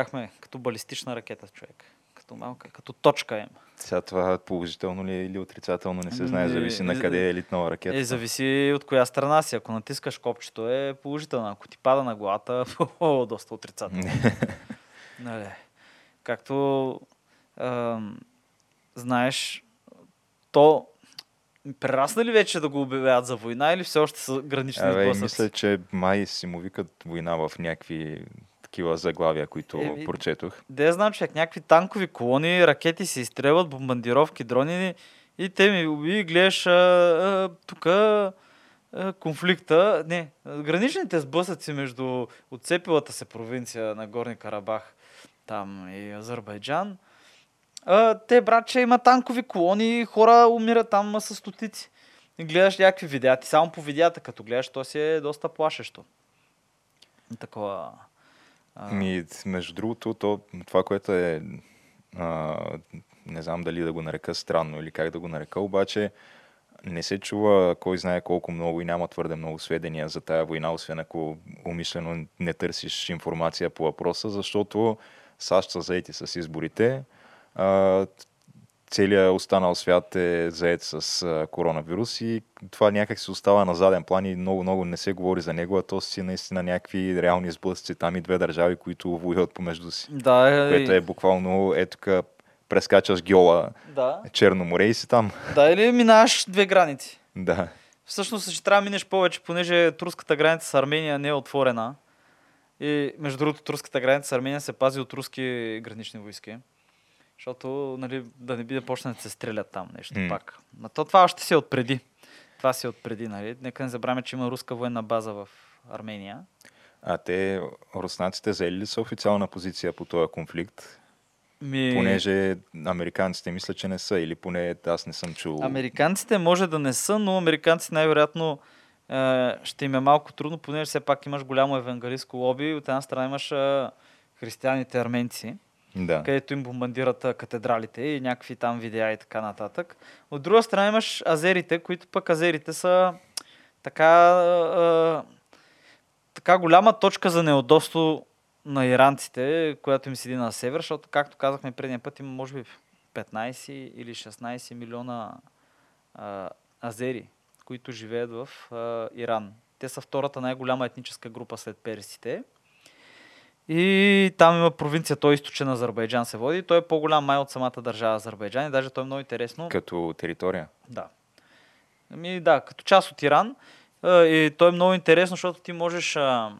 Отлетяхме като балистична ракета, човек. Като малка, като точка им. Сега това положително ли е или отрицателно не се знае, Ами, зависи на е, къде е литнала ракета. Е, зависи от коя страна си. Ако натискаш копчето е положително. Ако ти пада на главата, о, доста отрицателно. нали. Както ам, знаеш, то прерасна ли вече да го обявяват за война или все още са гранични Абе, мисля, че май си му викат война в някакви такива заглавия, които Еми, прочетох. Да я знам, човек, някакви танкови колони, ракети се изстрелват, бомбардировки, дрони и те ми и гледаш тук конфликта, не, а, граничните сблъсъци между отцепилата се провинция на Горни Карабах, там и Азербайджан, а, те, братче, има танкови колони, хора умират там с стотици. И гледаш някакви видеа, ти само по видеята, като гледаш, то си е доста плашещо. Такова... Ми, между другото, то, това, което е, а, не знам дали да го нарека странно или как да го нарека, обаче не се чува кой знае колко много и няма твърде много сведения за тая война, освен ако умишлено не търсиш информация по въпроса, защото САЩ са заети с изборите. А, целият останал свят е заед с коронавирус и това някак се остава на заден план и много-много не се говори за него, а то си наистина някакви реални сблъсъци. Там и две държави, които воюват помежду си. Да, е, Което е буквално е тук прескачаш гьола да. Черно море и си там. Да, или минаваш две граници. Да. Всъщност ще трябва да минеш повече, понеже турската граница с Армения не е отворена. И между другото, турската граница с Армения се пази от руски гранични войски. Защото, нали, да не би да почне да се стрелят там нещо М. пак. Но то това още си е отпреди. Това си е отпреди, нали? Нека не забравяме, че има руска военна база в Армения. А те, руснаците, заели ли са официална позиция по този конфликт? Ми... Понеже американците мисля, че не са, или поне аз не съм чул. Американците може да не са, но американците най-вероятно е, ще им е малко трудно, понеже все пак имаш голямо евангелистско лоби. От една страна имаш е, християните арменци, Да. където им бомбандират катедралите и някакви там видеа и така нататък. От друга страна имаш азерите, които пък азерите са така, а, така голяма точка за неудобство на иранците, която им седи на север, защото, както казахме предния път, има може би 15 или 16 милиона а, азери, които живеят в а, Иран. Те са втората най-голяма етническа група след персите. И там има провинция, той източен Азербайджан се води. Той е по-голям май от самата държава Азербайджан и даже той е много интересно. Като територия. Да. Ами да, като част от Иран. И то е много интересно, защото ти можеш... А,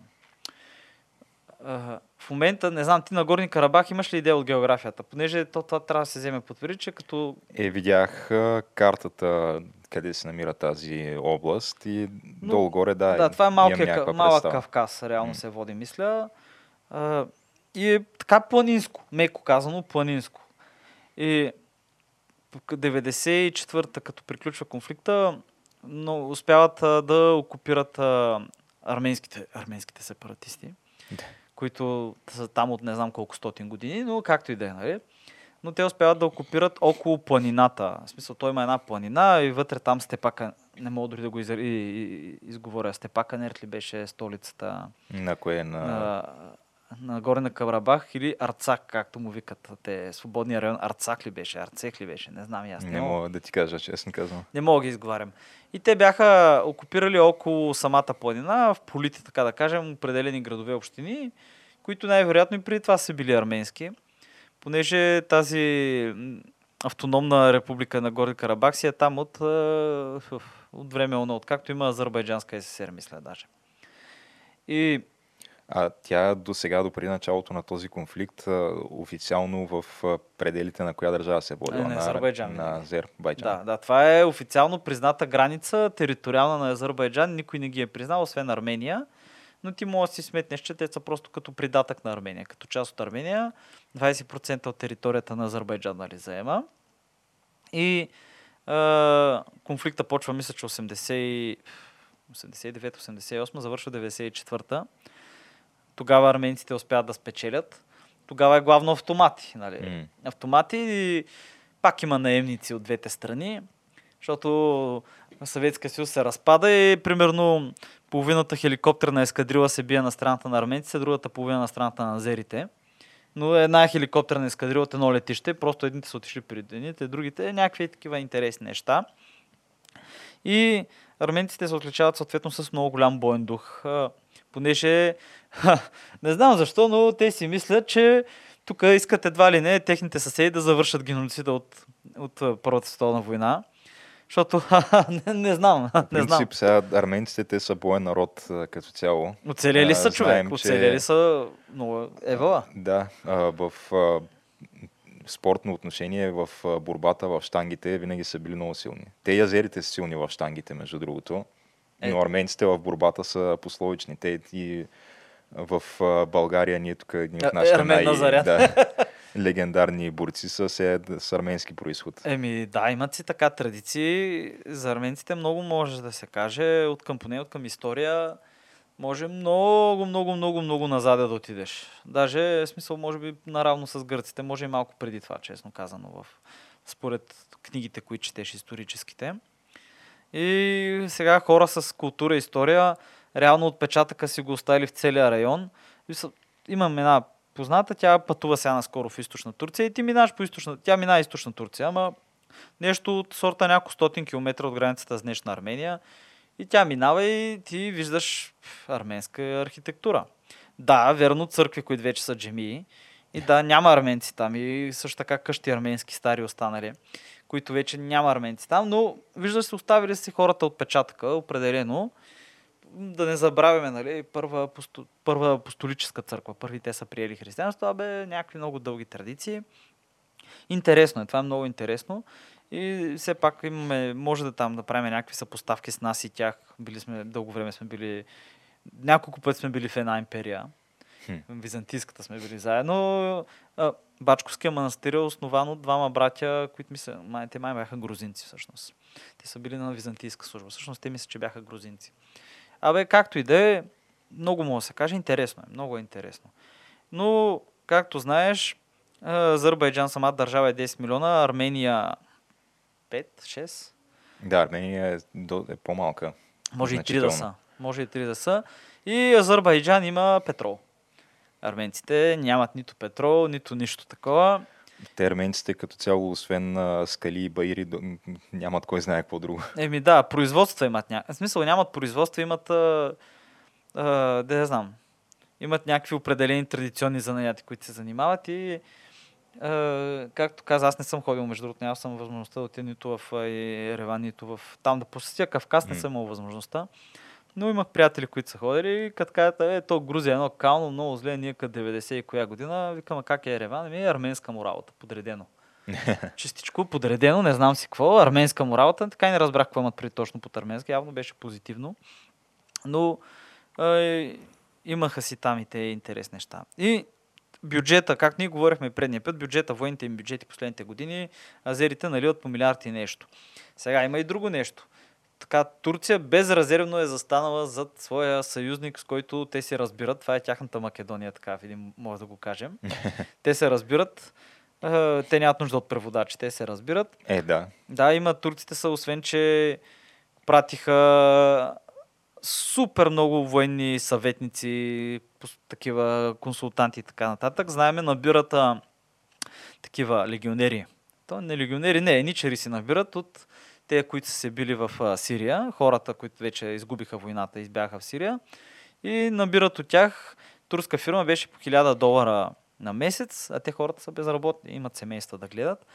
а, в момента, не знам, ти на Горни Карабах имаш ли идея от географията? Понеже то, това трябва да се вземе потвърди, че като... Е, видях картата, къде се намира тази област и Но- долу-горе, да. Да, това е малък представа. Кавказ, реално М. се води, мисля. А, и е така планинско, меко казано, планинско. И пък 94-та, като приключва конфликта, но успяват а, да окупират а, арменските, арменските сепаратисти, Да. които са там от не знам колко стотин години, но както и да е, нали? Но те успяват да окупират около планината. В смисъл, той има една планина и вътре там Степака, не мога дори да го изр... и, и, изговоря, Степака Нерт ли беше столицата На кое? На... на, на горе на Кабрабах или Арцак, както му викат те, свободния район. Арцак ли беше, Арцех ли беше, не знам и аз. Не мога да ти кажа, честно казвам. Не мога да ги изговарям. И те бяха окупирали около самата планина, в полите, така да кажем, определени градове, общини, които най-вероятно и преди това са били арменски, понеже тази автономна република на Горни Карабах си е там от, от време оно, откакто има Азербайджанска ССР, мисля даже. И А тя до сега, до преди началото на този конфликт, официално в пределите на коя държава се е водила? Е, на Азербайджан, на Азербайджан. Да, да, това е официално призната граница, териториална на Азербайджан. Никой не ги е признал, освен Армения. Но ти можеш да си сметнеш, че те са просто като придатък на Армения. Като част от Армения, 20% от територията на Азербайджан нали, заема. И е, конфликта почва, мисля, че 80, 89-88, завършва 94-та. Тогава арменците успяват да спечелят. Тогава е главно автомати. Нали? М. Автомати пак има наемници от двете страни, защото Съветския съюз се разпада и примерно половината хеликоптерна ескадрила се бие на страната на арменците, другата половина на страната на азерите. Но една хеликоптерна ескадрила от едно летище, просто едните са отишли при едните, другите, някакви такива интересни неща. И арменците се отличават съответно с много голям боен дух. Понеже, ха, не знам защо, но те си мислят, че тук искат едва ли не техните съседи да завършат геноцида от, от Първата световна война. Защото, не, не знам, не знам. принцип, сега арменците, те са боен народ като цяло. Оцелели са човек, знаем, че- оцелели са много евала. Да, в спортно отношение, в борбата в штангите винаги са били много силни. Те и азерите са силни в штангите, между другото. Но Е. арменците в борбата са пословични. Те и в България ние тук едни от нашите Ермен Назарян. да, легендарни борци са се с арменски происход. Еми, да, имат си така традиции. За арменците много може да се каже. От към поне, от към история, може много, много, много, много назад да отидеш. Даже, в смисъл, може би наравно с гърците, може и малко преди това, честно казано, в, според книгите, които четеш историческите. И сега хора с култура и история, реално отпечатъка си го оставили в целия район. И са- Имам една позната, тя пътува сега наскоро в източна Турция и ти минаш по източна, тя мина източна Турция, ама нещо от сорта няколко стотин километра от границата с днешна Армения. И тя минава и ти виждаш арменска архитектура. Да, верно, църкви, които вече са джемии. И да, няма арменци там. И също така къщи арменски стари останали, които вече няма арменци там. Но виждаш се, оставили си хората отпечатъка, определено. Да не забравяме, нали, първа, първа апостолическа църква. Първи те са приели християнство. Това бе някакви много дълги традиции. Интересно е, това е много интересно. И все пак имаме, може да там да правим някакви съпоставки с нас и тях. Били сме, дълго време сме били, няколко пъти сме били в една империя. Хм. Византийската сме били заедно. Бачковския манастир е основан от двама братя, които мисля, май, те май бяха грузинци всъщност. Те са били на византийска служба. Всъщност те мисля, че бяха грузинци. Абе, както и да е, много може да се каже, интересно е, много е интересно. Но, както знаеш, Азербайджан самата държава е 10 милиона, Армения 5, 6, Да, Армения е, до- е по-малка. може и 3 да са. Може и 3 да са. И Азербайджан има петрол. Арменците нямат нито петрол, нито нищо такова. Те арменците като цяло, освен а, скали и баири, нямат кой знае какво друго. Еми да, производства имат. Ня... В смисъл нямат производства, имат... А, а, да не знам. Имат някакви определени традиционни занаяти, които се занимават и а, както каза, аз не съм ходил, между другото, нямал съм възможността да отида нито в Ереван, нито в... Там да посетя Кавказ, не съм имал възможността. Но имах приятели, които са ходили и като казват, е, то Грузия е едно кално, много зле, ние като 90 и коя година, викам, как е Ереван? Ами, арменска му работа, подредено. Чистичко, подредено, не знам си какво, арменска му работа, така и не разбрах какво имат преди точно под арменски, явно беше позитивно. Но е, имаха си там и те интересни неща. И бюджета, как ние говорихме предния път, бюджета, военните им бюджети последните години, азерите наливат по милиард и нещо. Сега има и друго нещо. Така, Турция безрезервно е застанала зад своя съюзник, с който те се разбират. Това е тяхната Македония, така, в един, може да го кажем. те се разбират. е, Те нямат нужда от преводачи, те се разбират. Е, да. Да, има турците са, освен че пратиха супер много военни съветници, такива консултанти и така нататък. Знаеме, набират а, такива легионери. То не легионери, не, еничери си набират от те, които са се били в Сирия, хората, които вече изгубиха войната избяха в Сирия. И набират от тях, турска фирма беше по 1000 долара на месец, а те хората са безработни, имат семейства да гледат.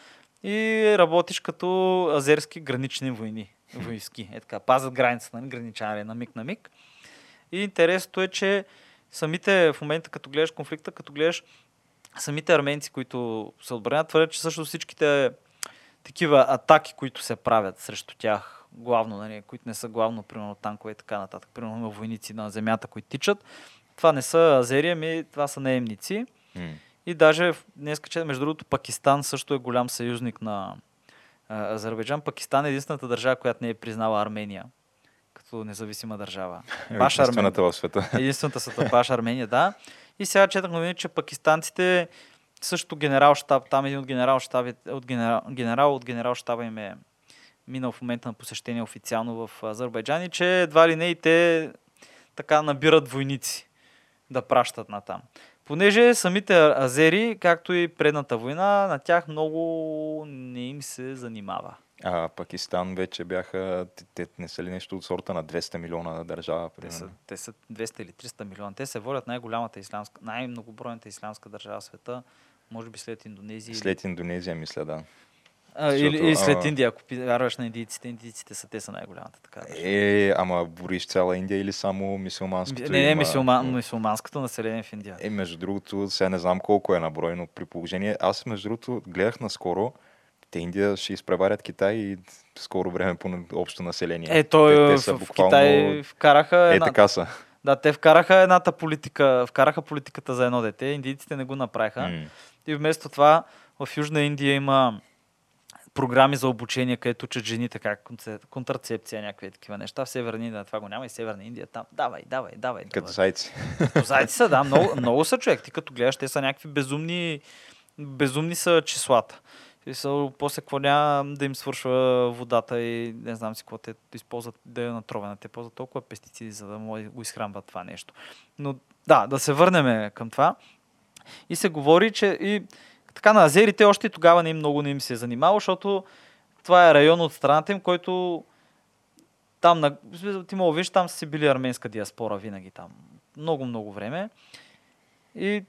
и работиш като азерски гранични войни. Войски. Е така, пазят границата, нали, граничари на миг на миг. И интересното е, че самите в момента, като гледаш конфликта, като гледаш самите арменци, които се отбранят, твърдят, че също всичките такива атаки, които се правят срещу тях, главно, нали, които не са главно, примерно танкове и така нататък, примерно има войници на земята, които тичат, това не са азери, ами това са наемници. М. И даже днес, че между другото, Пакистан също е голям съюзник на а, Азербайджан. Пакистан е единствената държава, която не е признала Армения като независима държава. Баш Армения. Единствената в света. Единствената са баш Армения, да. И сега четах новини, че пакистанците също генерал штаб, там един от генерал штаби, от генерал, генерал от генерал штаба им е минал в момента на посещение официално в Азербайджан и че едва ли не и те така набират войници да пращат на там. Понеже самите азери, както и предната война, на тях много не им се занимава. А Пакистан вече бяха, те, не са ли нещо от сорта на 200 милиона държава, Те са, примерно? те са 200 или 300 милиона. Те се водят най-голямата ислямска, най-многобройната ислямска държава в света, може би след Индонезия. След Индонезия, мисля, да. а, или, защото, или след Индия, ако вярваш на индийците, индийците са, те са най-голямата така. Е, ама бориш цяла Индия или само мисулманското? не, не, има? мисулман, мисулманското население в Индия. Е, между другото, сега не знам колко е на брой, но при положение... Аз, между другото, гледах наскоро, те Индия ще изпреварят Китай и в скоро време по общо население. Е, той те, в, те са в буквално... Китай вкараха Е, една... така са. Да, те вкараха едната политика, вкараха политиката за едно дете, индийците не го направиха. М. И вместо това в Южна Индия има програми за обучение, където учат жените как контрацепция, някакви такива неща. В Северна Индия това го няма и Северна Индия там. Давай, давай, давай. Като давай. зайци. Като зайци са, да, много, много са човек. Ти като гледаш, те са някакви безумни, безумни са числата. И са, после какво няма да им свършва водата и не знам си какво те използват да е натровена. Те ползват толкова пестициди, за да го изхранват това нещо. Но да, да се върнем към това. И се говори, че и така на азерите още тогава не много не им се е занимавало, защото това е район от страната им, който там, на, ти мога виж, там са били арменска диаспора винаги там. Много, много време. И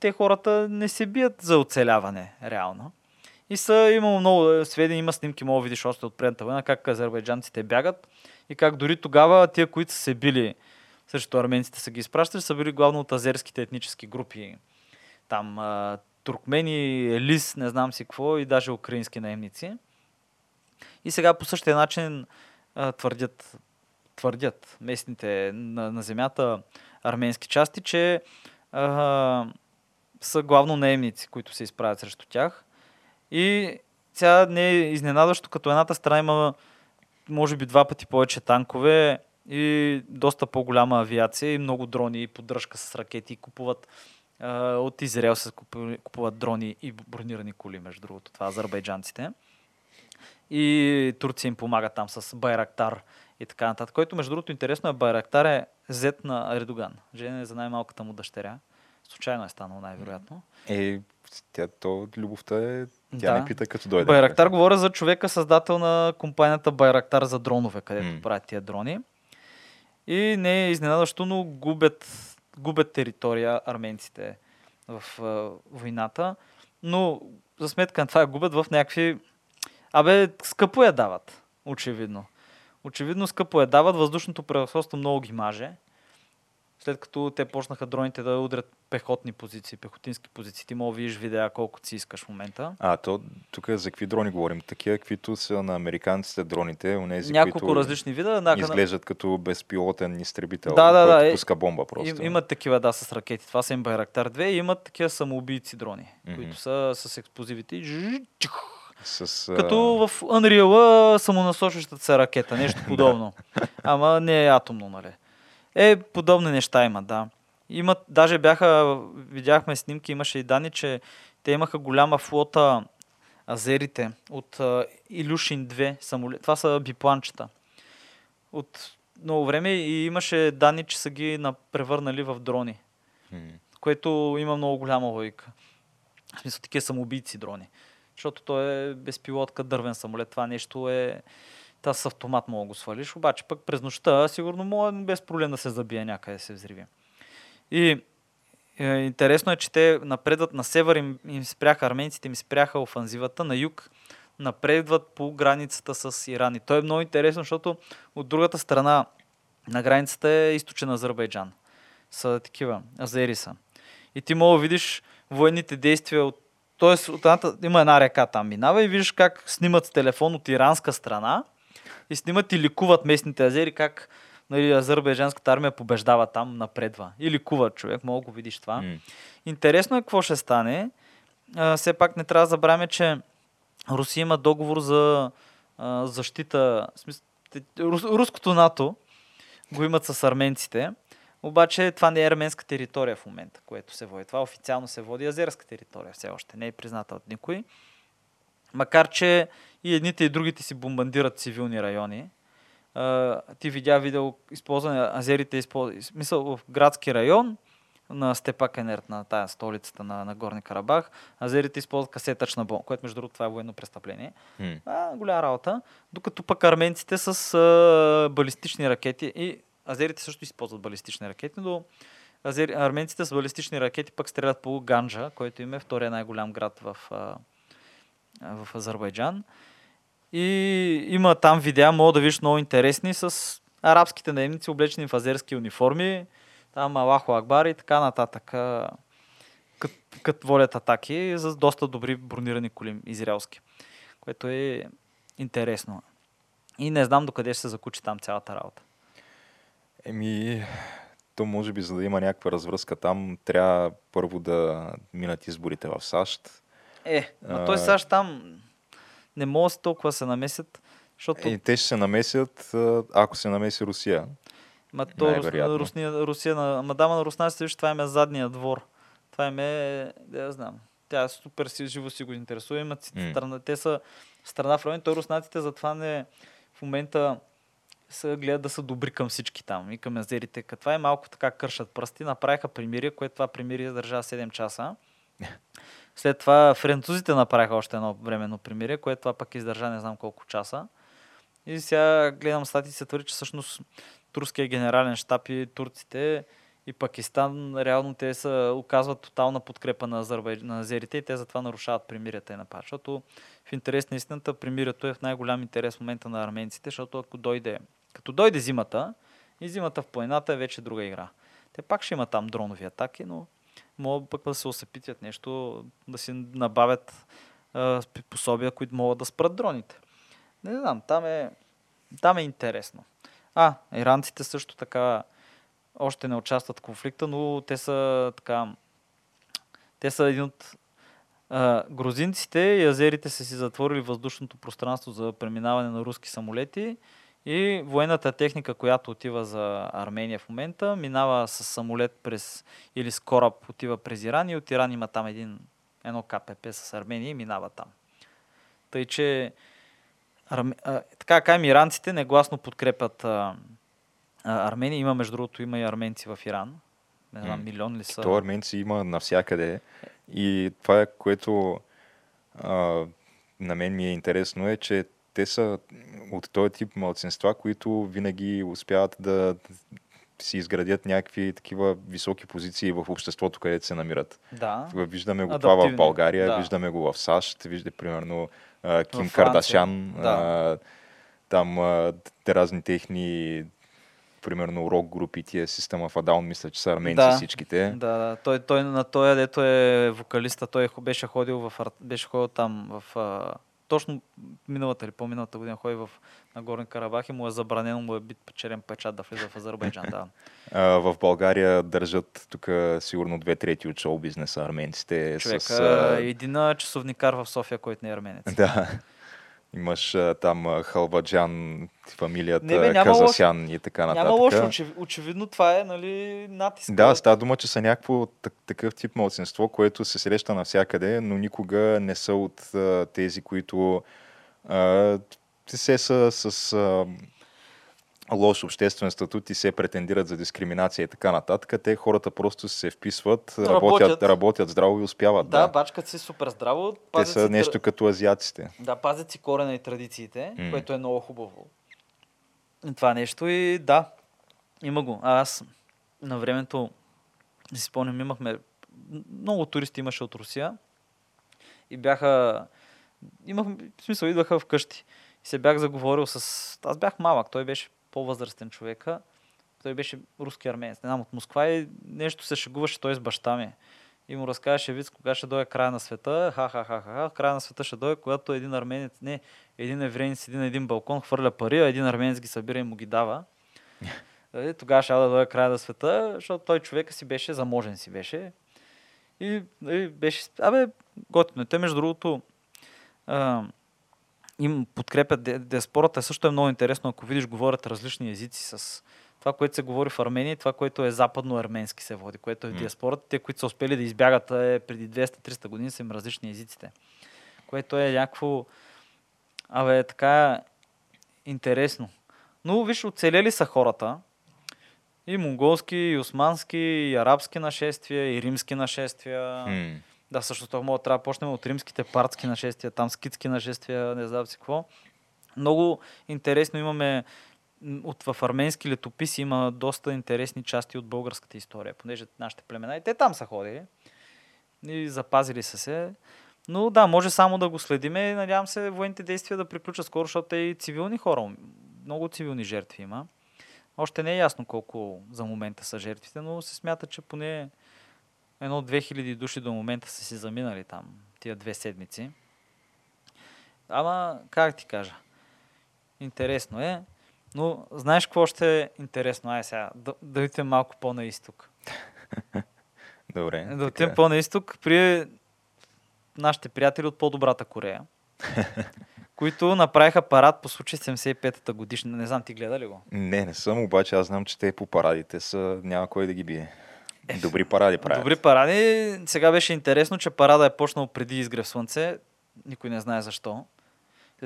те хората не се бият за оцеляване, реално. И са имало много е, сведения, има снимки, мога видиш още от предната война, как азербайджанците бягат и как дори тогава тия, които са се били срещу арменците са ги изпращали, са били главно от азерските етнически групи. Там туркмени, елис, не знам си какво и даже украински наемници. И сега по същия начин твърдят, твърдят местните на, на земята арменски части, че а, са главно наемници, които се изправят срещу тях. И сега не е изненадващо, като едната страна има може би два пъти повече танкове и доста по-голяма авиация и много дрони и поддръжка с ракети. И купуват а, от Израел се купу- купуват дрони и бронирани коли, между другото. Това азербайджанците. И Турция им помага там с Байрактар и така нататък. Който, между другото, интересно е, Байрактар е зет на Ердоган. Женен е за най-малката му дъщеря. Случайно е станало най-вероятно. Е, тя, то любовта е... Тя Да. не пита като дойде. Байрактар говоря за човека, създател на компанията Байрактар за дронове, където М. правят тия дрони. И не е изненадващо, но губят, губят територия арменците в войната. Но за сметка на това губят в някакви... Абе, скъпо я дават, очевидно. Очевидно скъпо я дават, въздушното превъзходство много ги маже. След като те почнаха дроните да удрят пехотни позиции, пехотински позиции. Ти мога видиш видеа колкото си искаш в момента. А, то тук за какви дрони говорим? Такива, каквито са на американците дроните, онези, Няколко които различни вида. Да, изглеждат като безпилотен изтребител, Да, да, който да, е- пуска бомба просто. Им, имат такива, да, с ракети. Това са им Байрактар 2 и имат такива самоубийци дрони, Мгм. които са с експлозивите. и. С, Като в Unreal самонасочващата се ракета, нещо подобно. Ама не е атомно, нали? Е, подобни неща има, да. Имат, даже бяха, видяхме снимки, имаше и данни, че те имаха голяма флота азерите от а, Илюшин 2 самолет. Това са бипланчета. От много време и имаше данни, че са ги на- превърнали в дрони м, което има много голяма логика. В смисъл, такива самоубийци дрони. Защото той е безпилотка дървен самолет. Това нещо е... Та с автомат мога да го свалиш, обаче пък през нощта сигурно може без проблем да се забие някъде да се взриви. И е, интересно е, че те напредват на север, им, им спряха, арменците им спряха офанзивата, на юг напредват по границата с Иран. И то е много интересно, защото от другата страна на границата е източен Азербайджан. Са такива, азери са. И ти мога да видиш военните действия от Тоест, от едната, има една река там минава и виждаш как снимат телефон от иранска страна и снимат и ликуват местните азери, как нали, азербайджанската армия побеждава там, напредва. И ликува човек, мога го видиш това. М. Интересно е какво ще стане. А, все пак не трябва да забравяме, че Русия има договор за а, защита. Те- рус, руското НАТО го имат с арменците. Обаче това не е арменска територия в момента, което се води. Това официално се води азерска територия все още. Не е призната от никой. Макар, че и едните и другите си бомбандират цивилни райони. А, ти видя видео използване, азерите използват, смисъл в градски район, на Степакенерт, на тая столицата на, на Горни Карабах, азерите използват касетъчна бомба, което между другото това е военно престъпление. М. А, голяма работа. Докато пък арменците с а, балистични ракети и азерите също използват балистични ракети, но азери, арменците с балистични ракети пък стрелят по Ганджа, който им е втория най-голям град в, а, в Азербайджан. И има там видеа, мога да видиш много интересни с арабските наемници, облечени в азерски униформи, там Аллаху Акбар и така нататък. Кът, кът волят атаки с доста добри бронирани коли израелски, което е интересно. И не знам докъде ще се закучи там цялата работа. Еми, то може би за да има някаква развръзка там, трябва първо да минат изборите в САЩ. Е, но А, той САЩ там не могат толкова се намесят, защото И те ще се намесят, ако се намеси Русия. Ма то. Русния, Русия, на, мадама на руснаците, виж, това им е задния двор. Това им е, да я знам. Тя супер си, живо си го интересува. Имат си М. страна, те са страна в район. Той руснаците затова не в момента са гледат да са добри към всички там и към азерите. Като това е малко така кършат пръсти. Направиха примирие, което това примирие държа 7 часа. След това французите направиха още едно временно примирие, което това пък издържа не знам колко часа. И сега гледам статии се твърди, че всъщност турския генерален щаб и турците и Пакистан, реално те са, оказват тотална подкрепа на, Азербай... на азерите и те затова нарушават примирията и напад. Защото в интерес на истината примирието е в най-голям интерес в момента на арменците, защото ако дойде, като дойде зимата, и зимата в планината е вече друга игра. Те пак ще имат там дронови атаки, но могат пък да се усъпитят нещо, да си набавят а, пособия, които могат да спрат дроните. Не знам, там е, там е интересно. А, иранците също така още не участват в конфликта, но те са така. Те са един от. А, грузинците и азерите са си затворили въздушното пространство за преминаване на руски самолети и военната техника, която отива за Армения в момента, минава с самолет през или с кораб отива през Иран и от Иран има там един, едно КПП с Армения и минава там. Тъй, че Арме... а, така кажем, иранците негласно подкрепят а, а, Армения. Има, между другото, има и арменци в Иран. Не знам, милион ли са. То арменци има навсякъде. И това, което а, на мен ми е интересно е, че те са от този тип младсинства, които винаги успяват да си изградят някакви такива високи позиции в обществото, където се намират. Да. Виждаме го това в Адаптивни, България, да. виждаме го в САЩ, вижда примерно Ким Франция, Кардашян, да. а, там а, разни техни примерно рок групи, тия of a Down, мисля, че са арменци Да. всичките. Да, да. Той, той на този, дето е вокалиста, той беше ходил, в, беше ходил там в... Точно миналата или по-миналата година ходи в Нагорен Карабах и му е забранено, му е бит черен печат да влиза в Азербайджан. Да. А, в България държат тук сигурно две трети от шоу бизнеса арменците. Човек, с, а, един часовникар в София, който не е арменец. да. Имаш там Халваджан, фамилията Не, бе, Казасян и така нататък. Няма лошо, очев, очевидно това е нали, натиск. Да, става дума, че са някакво так- такъв тип младсинство, което се среща навсякъде, но никога не са от тези, които а, се са с а, лош обществен статут и се претендират за дискриминация и така нататък. Те хората просто се вписват, работят, Работят. работят, здраво и успяват. Да, Да, бачкат си супер здраво. Те са си нещо като азиатците. Да, пазят си корена и традициите, М. което е много хубаво. Това нещо и да, има го. А аз на времето, си спомням, имахме много туристи имаше от Русия. И бяха, имах, в смисъл, идваха вкъщи. И се бях заговорил с... Аз бях малък, той беше по-възрастен човека. Той беше руски арменец, не знам, от Москва и нещо се шегуваше той с баща ми. И му разказваше вид, кога ще дойде края на света. Ха-ха-ха-ха. Края на света ще дойде, когато един арменец, не, един евреин седи на един балкон, хвърля пари, а един арменец ги събира и му ги дава. Нали, тогава ще да дойде края на света, защото той човека си беше, заможен си беше. И, и беше, абе, готино. Те, между другото, а, им подкрепят диаспората. Също е много интересно, ако видиш, говорят различни езици с това, което се говори в Армения, това, което е западно-арменски се води, което е в диаспората. Те, които са успели да избягат е, преди 200-300 години, са им различни езиците. Което е някакво, абе, така интересно. Но виж, оцелели са хората. И монголски, и османски, и арабски нашествия, и римски нашествия. Hmm. Да, също това мога трябва да почнем от римските партски нашествия, там скитски нашествия, не знам си какво. Много интересно имаме от, в арменски летописи има доста интересни части от българската история, понеже нашите племена и те там са ходили и запазили са се. Но да, може само да го следиме. Надявам се военните действия да приключат скоро, защото е и цивилни хора. Много цивилни жертви има. Още не е ясно колко за момента са жертвите, но се смята, че поне едно 2000 души до момента са си заминали там, тия две седмици. Ама, как ти кажа? Интересно е. Но знаеш какво ще е интересно? Ай сега, да, да отидем малко по-на изток. Добре. Да отидем по-на изток при нашите приятели от по-добрата Корея, които направиха парад по случай 75-та годишна. Не знам, ти гледа ли го? Не, не съм, обаче аз знам, че те по парадите са, няма кой да ги бие. Добри паради правят. Добри паради. Сега беше интересно, че парада е почнал преди изгрев слънце. Никой не знае защо.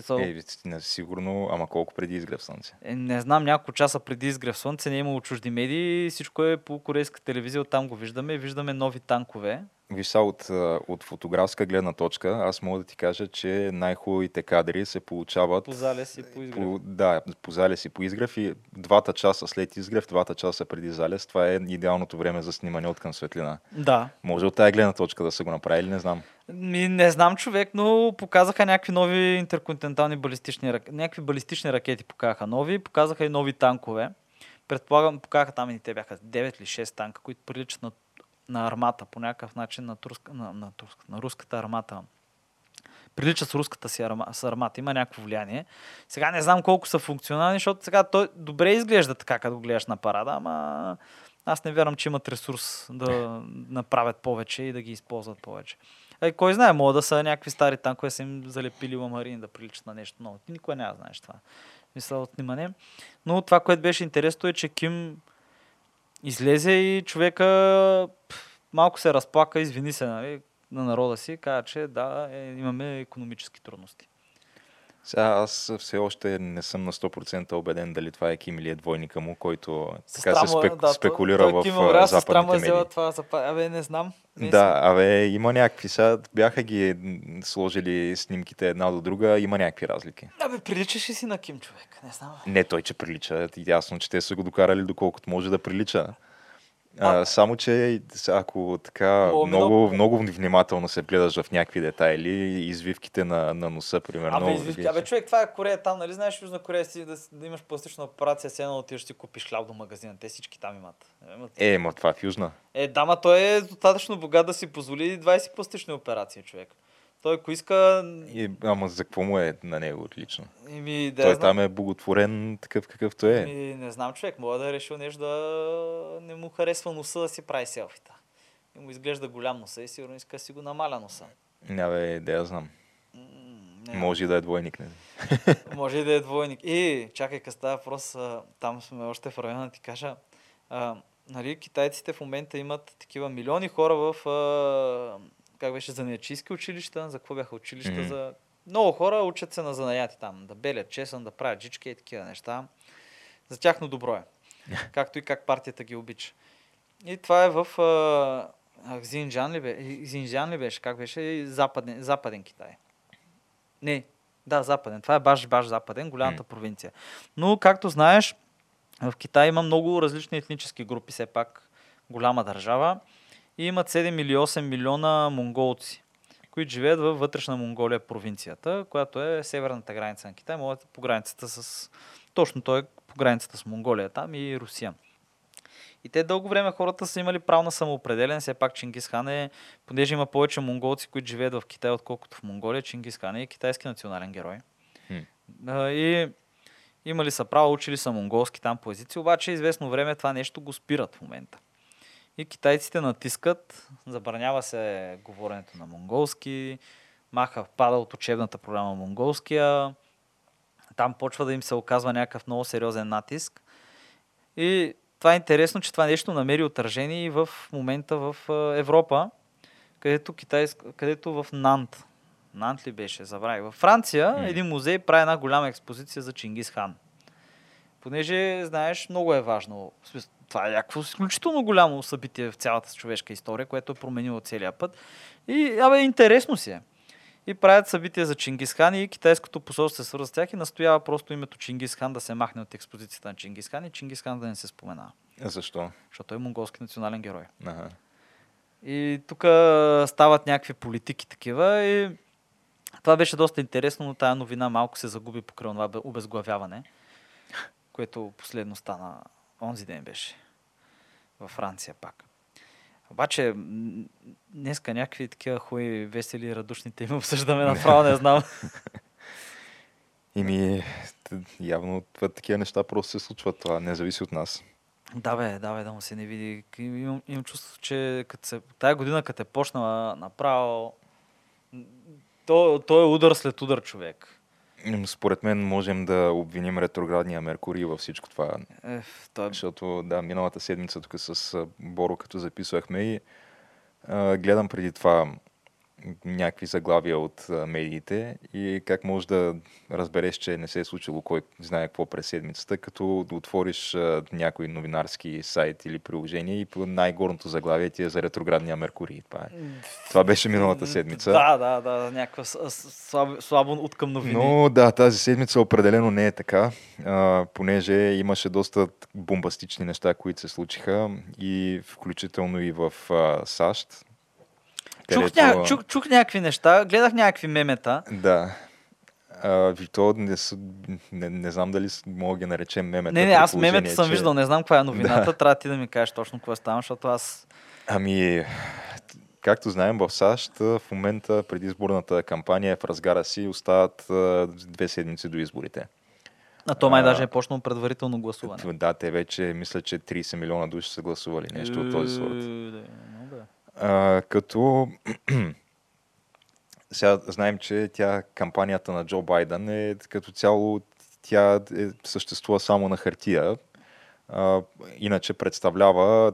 Са... Е, не, сигурно, ама колко преди изгрев слънце? Е, не знам, няколко часа преди изгрев слънце не е имало чужди медии, всичко е по корейска телевизия, оттам го виждаме, виждаме нови танкове. Виж са, от, от фотографска гледна точка, аз мога да ти кажа, че най-хубавите кадри се получават... По залез и по изгрев. По, да, по залез и по изгрев и двата часа след изгрев, двата часа преди залез, това е идеалното време за снимане от към светлина. Да. Може от тази гледна точка да са го направили, не знам. Ми, не знам човек, но показаха някакви нови интерконтинентални балистични ракети. Някакви балистични ракети показаха нови, показаха и нови танкове. Предполагам, показаха там и те бяха 9 или 6 танка, които приличат на на армата по някакъв начин на, турска, на, на, турска, на руската армата. Прилича с руската си арма, с армата, има някакво влияние. Сега не знам колко са функционални, защото сега той добре изглежда така, като гледаш на парада, ама аз не вярвам, че имат ресурс да направят повече и да ги използват повече. Ай, кой знае, могат да са някакви стари танкове, са им залепили ламарини да приличат на нещо ново. Никой няма знаеш това. Мисля, отнимане. Но това, което беше интересно е, че Ким Излезе и човека малко се разплака, извини се нали, на народа си, каза, че да, е, имаме економически трудности. Сега аз все още не съм на 100% убеден дали това е Ким или е двойника му, който така се спек... да, спекулира той, той, в Ким, западните медии. Това, абе, не знам. Не да, абе, има някакви. Сега бяха ги сложили снимките една до друга, има някакви разлики. Абе, приличаш ли си на Ким човек? Не знам. Не, той, че прилича. Ясно, че те са го докарали доколкото може да прилича. А, само, че ако така О, много, много, много внимателно се гледаш в някакви детайли, извивките на, на носа, примерно. Абе, извивки. Абе, човек, това е Корея там, нали знаеш, Южна Корея си да, да имаш пластична операция, се едно отиваш си купиш хляб до магазина. Те всички там имат. имат. Е, ма това е в Южна. Е, да, ма той е достатъчно богат да си позволи 20 пластични операции, човек. Той ако иска... И, ама за какво му е на него лично? Еми, да Той знам. там е боготворен такъв какъвто е. Еми, не знам човек, мога да е решил нещо да не му харесва носа да си прави селфита. И му изглежда голям носа и сигурно иска да си го намаля носа. Не, бе, да я знам. Не. Може и да е двойник, не. Може и да е двойник. И, чакай, къс става въпрос, там сме още в района, ти кажа. А, нали, китайците в момента имат такива милиони хора в а, как беше, за неячийски училища, за какво бяха училища, mm-hmm. за... Много хора учат се на занаяти там, да белят чесън, да правят джички и такива неща. За тяхно добро е. Както и как партията ги обича. И това е в а, Зинджан ли, бе? Зинджан ли беше? Как беше? Западен, западен Китай. Не, да, западен. Това е баш, баш западен, голямата mm. провинция. Но, както знаеш, в Китай има много различни етнически групи, все пак голяма държава. И имат 7 или 8 милиона монголци, които живеят във вътрешна Монголия, провинцията, която е северната граница на Китай, могат по границата с... Точно той е по границата с Монголия там и Русия. И те дълго време хората са имали право на самоопределен. Все пак Чингис Хан е, понеже има повече монголци, които живеят в Китай, отколкото в Монголия, Чингис Хан е китайски национален герой. Хм. А, И имали са право, учили са монголски там по езици, обаче известно време това нещо го спират в момента. И китайците натискат, забранява се говоренето на монголски, маха пада от учебната програма монголския, там почва да им се оказва някакъв много сериозен натиск. И това е интересно, че това нещо намери отражение и в момента в Европа, където, китайск, където в Нант, Нант ли беше, забравих, във Франция един музей прави една голяма експозиция за Чингис Хан. Понеже, знаеш, много е важно. Това е някакво изключително голямо събитие в цялата човешка история, което е променило целия път. И, абе, интересно си е. И правят събития за Чингис хан и китайското посолство се свързва с тях и настоява просто името Чингис хан да се махне от експозицията на Чингис хан и Чингис хан да не се споменава. Защо? Защото е монголски национален герой. Ага. И тук стават някакви политики такива и това беше доста интересно, но тая новина малко се загуби покрай това бе- обезглавяване, което последно стана онзи ден беше във Франция пак. Обаче, днеска някакви такива хубави, весели радушни теми обсъждаме направо, не знам. Ими, явно такива неща просто се случват. Това не зависи от нас. Да бе, да бе, да му се не види. Имам, имам чувство, че като се, тая година, като е почнала направо, то, то е удар след удар човек. Според мен можем да обвиним ретроградния Меркурий във всичко това. Е, той Защото, да, миналата седмица тук с Боро, като записвахме и а, гледам преди това някакви заглавия от медиите и как можеш да разбереш, че не се е случило кой знае какво през седмицата, като отвориш някой новинарски сайт или приложение и по най-горното заглавие ти е за ретроградния Меркурий. Това, е. това беше миналата седмица. Да, да, да, някаква слабо, слабо от към новини. Но да, тази седмица определено не е така, а, понеже имаше доста бомбастични неща, които се случиха и включително и в а, САЩ. Чух, ня, чух, чух някакви неща, гледах някакви мемета. Да. А, то не, са, не, не знам дали мога да ги наречем мемета. Не, не, аз мемета съм че- виждал, не знам каква е новината, трябва ти да ми кажеш точно какво става, защото аз... Ами, както знаем, в САЩ в момента предизборната кампания е в разгара си, остават две седмици до изборите. А то май А, даже е почнало предварително гласуване. Да, те вече мисля, че 30 милиона души са гласували, нещо от този сорт. А, като сега знаем, че тя кампанията на Джо Байден е като цяло тя е, съществува само на хартия. А, иначе представлява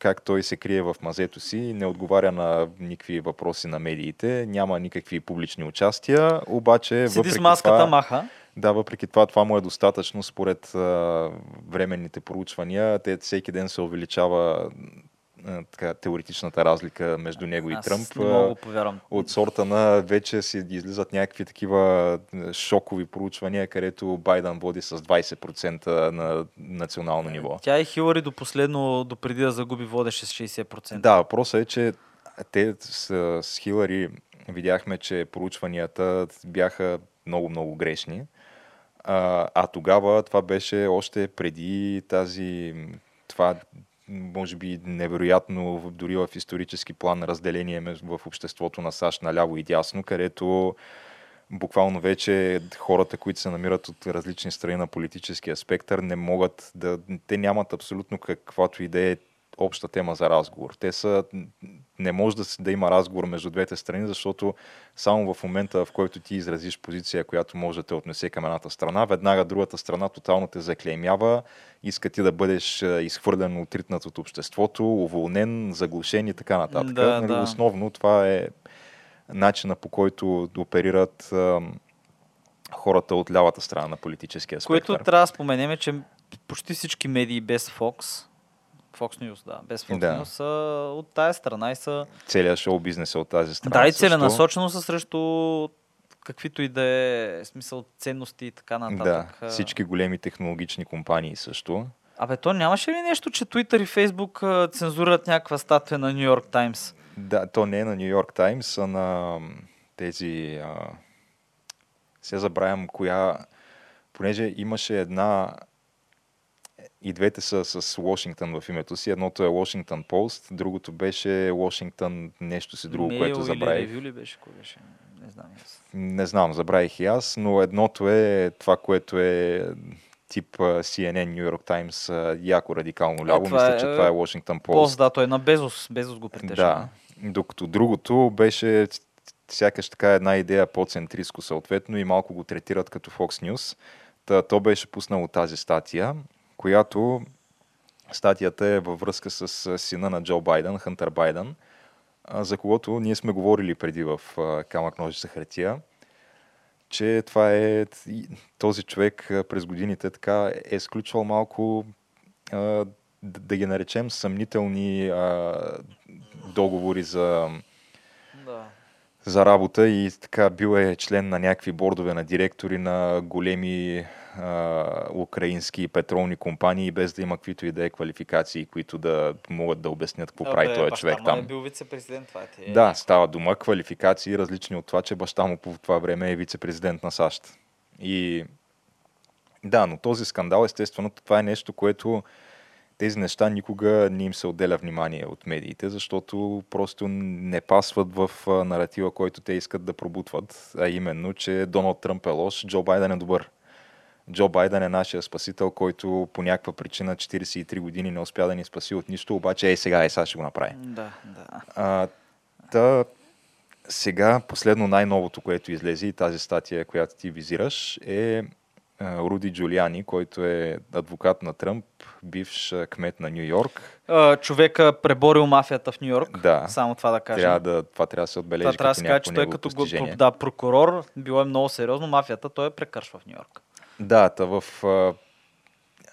как той се крие в мазето си, не отговаря на никакви въпроси на медиите, няма никакви публични участия, обаче Седи въпреки с маската, това, маха. да, въпреки това, това му е достатъчно според а, временните проучвания. Те всеки ден се увеличава така, теоретичната разлика между него и Аз Тръмп. не мога повярвам. От сорта на вече си излизат някакви такива а, шокови проучвания, където Байден води с 20% на национално ниво. Тя и Хилари до последно, до преди да загуби, водеше с 60%. Да, въпросът е, че те с, с Хилари видяхме, че проучванията бяха много-много грешни. А, а тогава това беше още преди тази, това може би невероятно, дори в исторически план, разделение в обществото на САЩ на ляво и дясно, където буквално вече хората, които се намират от различни страни на политическия спектър, не могат да... Те нямат абсолютно каквато идея обща тема за разговор. Те са... Не може да, да има разговор между двете страни, защото само в момента, в който ти изразиш позиция, която може да те отнесе към едната страна, веднага другата страна тотално те заклеймява, иска ти да бъдеш а, изхвърлен, отритнат от обществото, уволнен, заглушен и така нататък. Да, нали, да. Основно това е начина по който оперират ам, хората от лявата страна на политическия спектър. Което трябва да споменем е, че почти всички медии без Fox, Fox News, да, без Fox Да. News са от тая страна и са... Целият шоу бизнес е от тази страна. Да, и целенасочено са срещу каквито и да е смисъл ценности и така Да, нататък. А, всички големи технологични компании също. Абе, то нямаше ли нещо, че Twitter и Facebook а, цензурират някаква статия на Нью Йорк Таймс? Да, то не е на Нью Йорк Таймс, а на тези... А... Сега забравям коя... Понеже имаше една... И двете са с Вашингтон в името си. Едното е Washington Post, другото беше Washington нещо си друго, Mail което или забравих. Review ли беше? Кой беше? Не знам. аз. Не знам, забравих и аз, но едното е това, което е тип CNN, New York Times, яко радикално ляво. Мисля, е, че е, това е Washington Post. Пост, да, той е на Безос. Безос го притежа. Да. Докато другото беше сякаш така една идея по-центристко съответно и малко го третират като Fox News. Та, то беше пуснало тази статия, която статията е във връзка с сина на Джо Байден, Хънтър Байден, за когото ние сме говорили преди в Камък ножица хартия, че това е този човек през годините така е сключвал малко да ги наречем съмнителни договори за, Да. За работа и така бил е член на някакви бордове на директори на големи а, украински петролни компании, без да има каквито и да е квалификации, които да могат да обяснят какво прави този човек там. е бил вице-президент, това ти е. Да, става дума квалификации, различни от това, че баща му по това време е вице-президент на САЩ. И да, но този скандал, естествено, това е нещо, което тези неща никога не им се отделя внимание от медиите, защото просто не пасват в наратива, който те искат да пробутват, а именно, че Доналд Тръмп е лош, Джо Байден е добър. Джо Байден е нашия спасител, който по някаква причина 43 години не успя да ни спаси от нищо, обаче ей сега, е сега ще го направи. Да, да. А, та, сега последно най-новото, което излезе и тази статия, която ти визираш, е Руди Джулиани, който е адвокат на Тръмп, бивш а, кмет на Нью Йорк. А, човека преборил мафията в Нью Йорк. Да. Само това да кажем. Трябва да, това трябва да се отбележи това трябва да се каже, че той като го, да, прокурор, било е много сериозно. Мафията той е прекършва в Нью Йорк. Да, та в...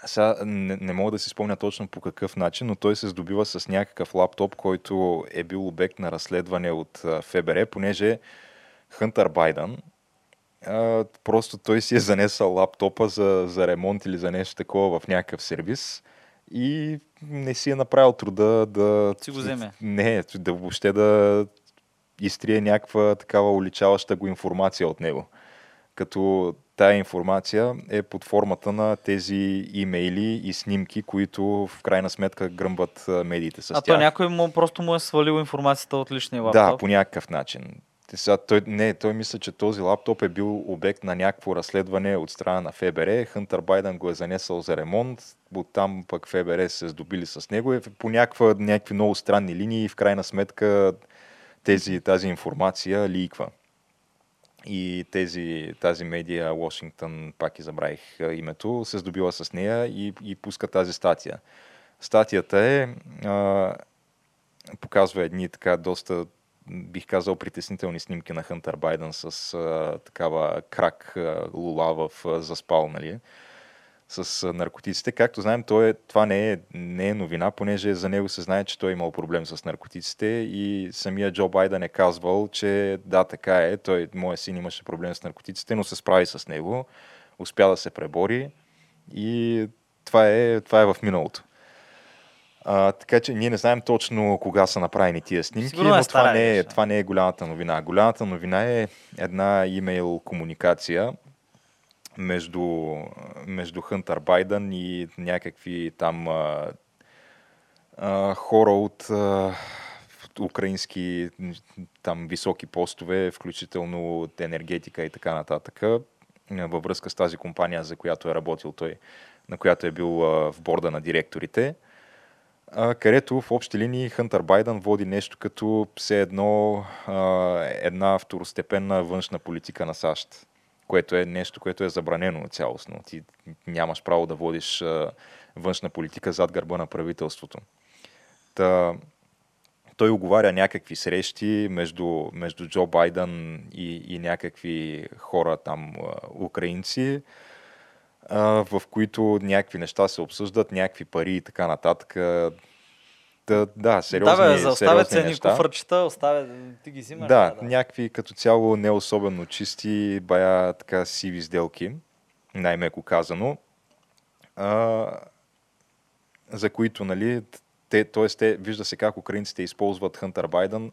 Сега не, не мога да си спомня точно по какъв начин, но той се здобива с някакъв лаптоп, който е бил обект на разследване от ФБР, понеже Хънтър Байден а, просто той си е занесъл лаптопа за, за ремонт или за нещо такова в някакъв сервис и не си е направил труда да... Си го вземе. Не, да въобще да изтрие някаква такава уличаваща го информация от него. Като тая информация е под формата на тези имейли и снимки, които в крайна сметка гръмбат а, медиите с а тях. то някой му просто му е свалил информацията от личния Да, лаптоп. по някакъв начин. Сега, той, не, той мисля, че този лаптоп е бил обект на някакво разследване от страна на ФБР. Хънтър Байден го е занесъл за ремонт, оттам пък ФБР се здобили с него. Е по някаква, някакви много странни линии и в крайна сметка тези, тази информация ликва. И тези, тази медия, Вашингтон, пак и забравих името, се здобила с нея и, и пуска тази статия. Статията е, а, показва едни така доста, бих казал, притеснителни снимки на Хънтър Байден с а, такава крак а, лула в а, заспал, нали? с а, наркотиците. Както знаем, той е, това не е, не е новина, понеже за него се знае, че той е имал проблем с наркотиците и самия Джо Байден е казвал, че да, така е, той, моя син имаше проблем с наркотиците, но се справи с него, успя да се пребори и това е, това е в миналото. А, така че ние не знаем точно кога са направени тия снимки, Сигурно е но това стара не, е, това не е голямата новина. Голямата новина е една имейл комуникация между, между Хънтър Байден и някакви там а, а, хора от а, украински там високи постове, включително от енергетика и така нататък, във връзка с тази компания, за която е работил той, на която е бил а, в борда на директорите където в общи линии Хънтър Байден води нещо като все едно една второстепенна външна политика на САЩ, което е нещо, което е забранено цялостно. Ти нямаш право да водиш външна политика зад гърба на правителството. Та, той оговаря някакви срещи между, между Джо Байден и, и някакви хора там, украинци, в които някакви неща се обсъждат, някакви пари и така нататък. Да, да, сериозни, да, бе, за оставя сериозни ценни неща. куфърчета, оставя, ти ги взимаш. Да, някакви като цяло не особено чисти, бая така сиви сделки, най-меко казано. А, за които, нали, те, т.е. те, вижда се как украинците използват Хънтър Байден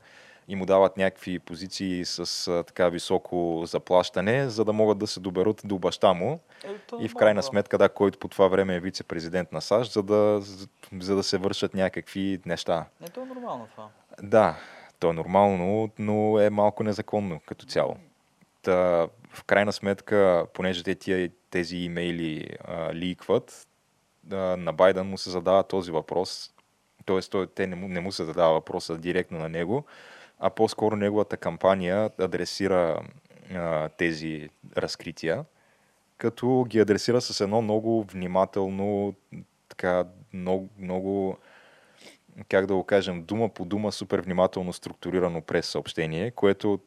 и му дават някакви позиции с а, така високо заплащане, за да могат да се доберат до баща му. Е, то И в крайна сметка, да, който по това време е вице-президент на САЩ, за да, за, за да се вършат някакви неща. Не, то е нормално това. Да, то е нормално, но е малко незаконно като цяло. Та, в крайна сметка, понеже те тия, тези имейли а, ликват, а, на Байден му се задава този въпрос, т.е. те не му, не му се задава въпроса директно на него, а по-скоро неговата кампания адресира а, тези разкрития, като ги адресира с едно много внимателно, така, много, много как да го кажем, дума по дума, супер внимателно структурирано прес съобщение, което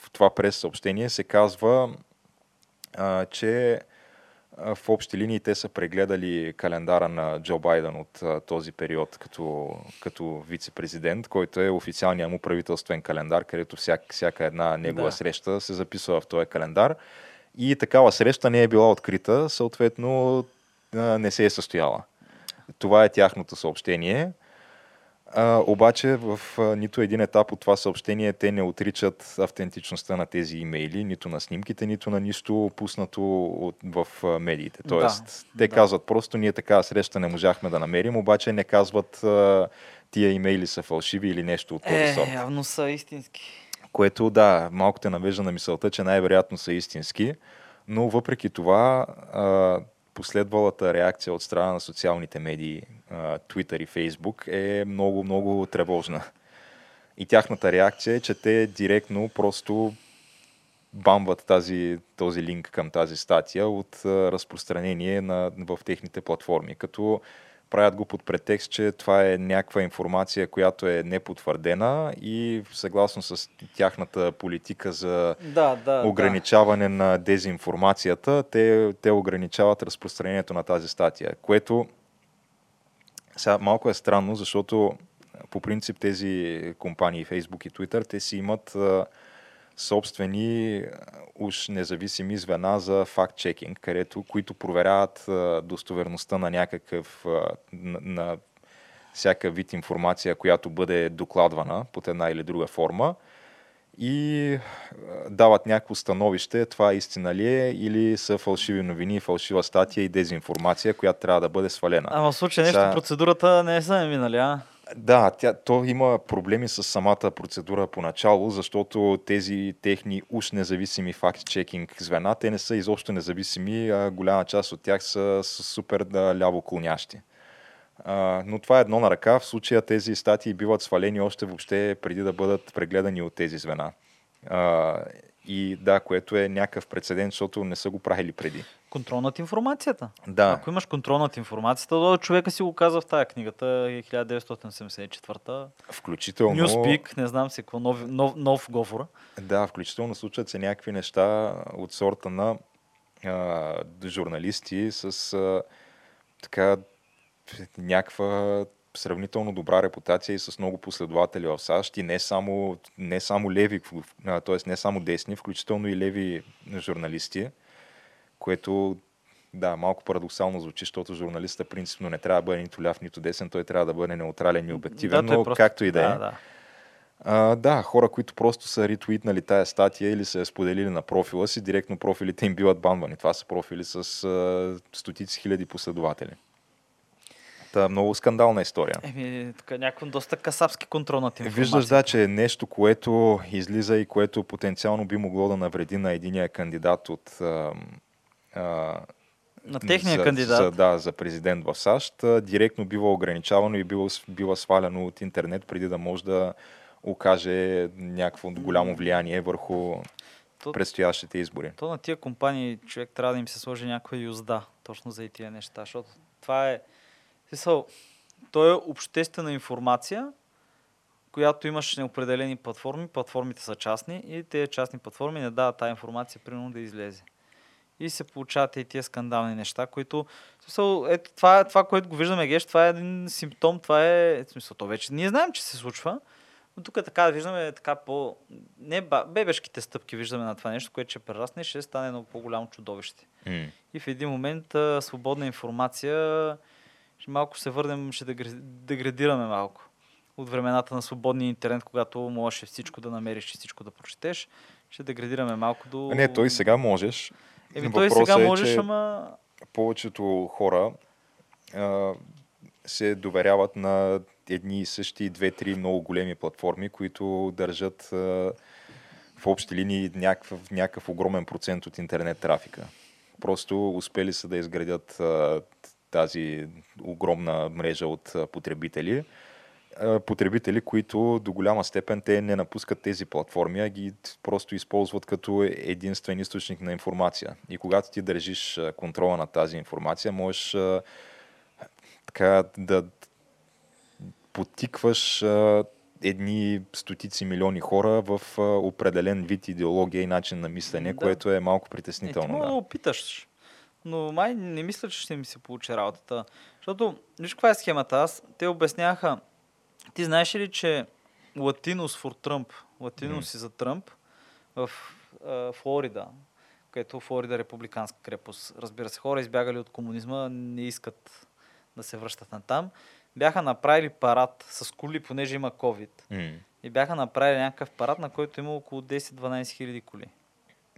в това прес съобщение се казва, а, че в общи линии те са прегледали календара на Джо Байден от този период като, като вице-президент, който е официалният му правителствен календар, където всяк, всяка една негова Да. среща се записва в този календар. И такава среща не е била открита, съответно не се е състояла. Това е тяхното съобщение. А, обаче в а, нито един етап от това съобщение те не отричат автентичността на тези имейли, нито на снимките, нито на нищо пуснато от, в а, медиите. Тоест, те да. казват просто, ние такава среща не можахме да намерим, обаче не казват а, тия имейли са фалшиви или нещо от този Е, сорт. явно са истински. Което да, малко те навежда на мисълта, че най-вероятно са истински, но въпреки това а, последвалата реакция от страна на социалните медии, Twitter и Facebook е много, много тревожна. И тяхната реакция е, че те директно просто бамват тази, този линк към тази статия от разпространение на, в техните платформи, като правят го под претекст, че това е някаква информация, която е непотвърдена и съгласно с тяхната политика за Да, да. ограничаване на дезинформацията, те, те ограничават разпространението на тази статия, което сега малко е странно, защото по принцип тези компании Facebook и Twitter, те си имат собствени уж независими звена за факт-чекинг, където, които проверяват достоверността на някакъв на, на всяка вид информация, която бъде докладвана под една или друга форма и дават някакво становище, това истина ли е или са фалшиви новини, фалшива статия и дезинформация, която трябва да бъде свалена. Ама в случай нещо, Сега- процедурата не са минали, а? Да, тя, то има проблеми с самата процедура поначало, защото тези техни уж независими факт-чекинг звена, те не са изобщо независими, а голяма част от тях са, са супер да, ляво клонящи. А, но това е едно на ръка. В случая тези статии биват свалени още въобще преди да бъдат прегледани от тези звена. А, и да, което е някакъв прецедент, защото не са го правили преди. Контрол над информацията. Да, Ако имаш контрол над информацията, то човека си го каза в тая книгата, е 1974 включително... Newspeak, не знам си какво, нов, нов, нов говор. Да, включително случват се някакви неща от сорта на а, журналисти с а, така някаква сравнително добра репутация и с много последователи в САЩ и не само, не само леви, т.е. не само десни, включително и леви журналисти, което да, малко парадоксално звучи, защото журналиста принципно не трябва да бъде нито ляв, нито десен, той трябва да бъде неутрален и обективен, той но просто- както и да е. Да, да. А, да, хора, които просто са ретвитнали тая статия или са я споделили на профила си, директно профилите им биват банвани. Това са профили с а, стотици хиляди последователи. Та, много скандална история. Еми, тук е някакво доста касапски контрол над информацията. Виждаш, да, че е нещо, което излиза и което потенциално би могло да навреди на единия кандидат от а, На техния за, кандидат. За, да, за президент в САЩ, директно бива ограничавано и бива, бива сваляно от интернет, преди да може да окаже някакво голямо влияние върху То- предстоящите избори. То на тия компании човек трябва да им се сложи някаква юзда, точно за и тия неща, защото това е, смисъл, то е обществена информация, която имаш неопределени платформи, платформите са частни и тези частни платформи не дават тази информация примерно да излезе. И се получават и тия скандални неща, които... Смисъл, ето, това, това, което го виждаме, Геш, това е един симптом, това е... Смисъл, то вече ние знаем, че се случва, но тук така да виждаме така по... Не бебешките стъпки виждаме на това нещо, което ще прерасне ще стане едно по-голямо чудовище. М. И в един момент а, свободна информация ще малко се върнем, ще деградираме малко от времената на свободния интернет, когато можеш всичко да намериш и всичко да прочетеш. Ще деградираме малко до... Не, той сега можеш. Еми, той сега е, можеш, ама... повечето хора а, се доверяват на едни и същи две-три много големи платформи, които държат а, в общи линии някакъв, някакъв огромен процент от интернет трафика. Просто успели са да изградят а, тази огромна мрежа от потребители. Потребители, които до голяма степен те не напускат тези платформи, а ги просто използват като единствен източник на информация. И когато ти държиш контрола на тази информация, можеш така да потикваш едни стотици милиони хора в определен вид идеология и начин на мислене, Да. което е малко Е, ти притеснително. да да. опиташ. Но май не мисля, че ще ми се получи работата. Защото, виж каква е схемата. Аз, те обясняха, ти знаеш ли, че Латинус for Тръмп, Латинус Мгм. и за Тръмп в а, Флорида, където Флорида е републиканска крепост. Разбира се, хора избягали от комунизма, не искат да се връщат на там. Бяха направили парад с коли, понеже има COVID. М. И бяха направили някакъв парад, на който има около 10-12 хиляди коли.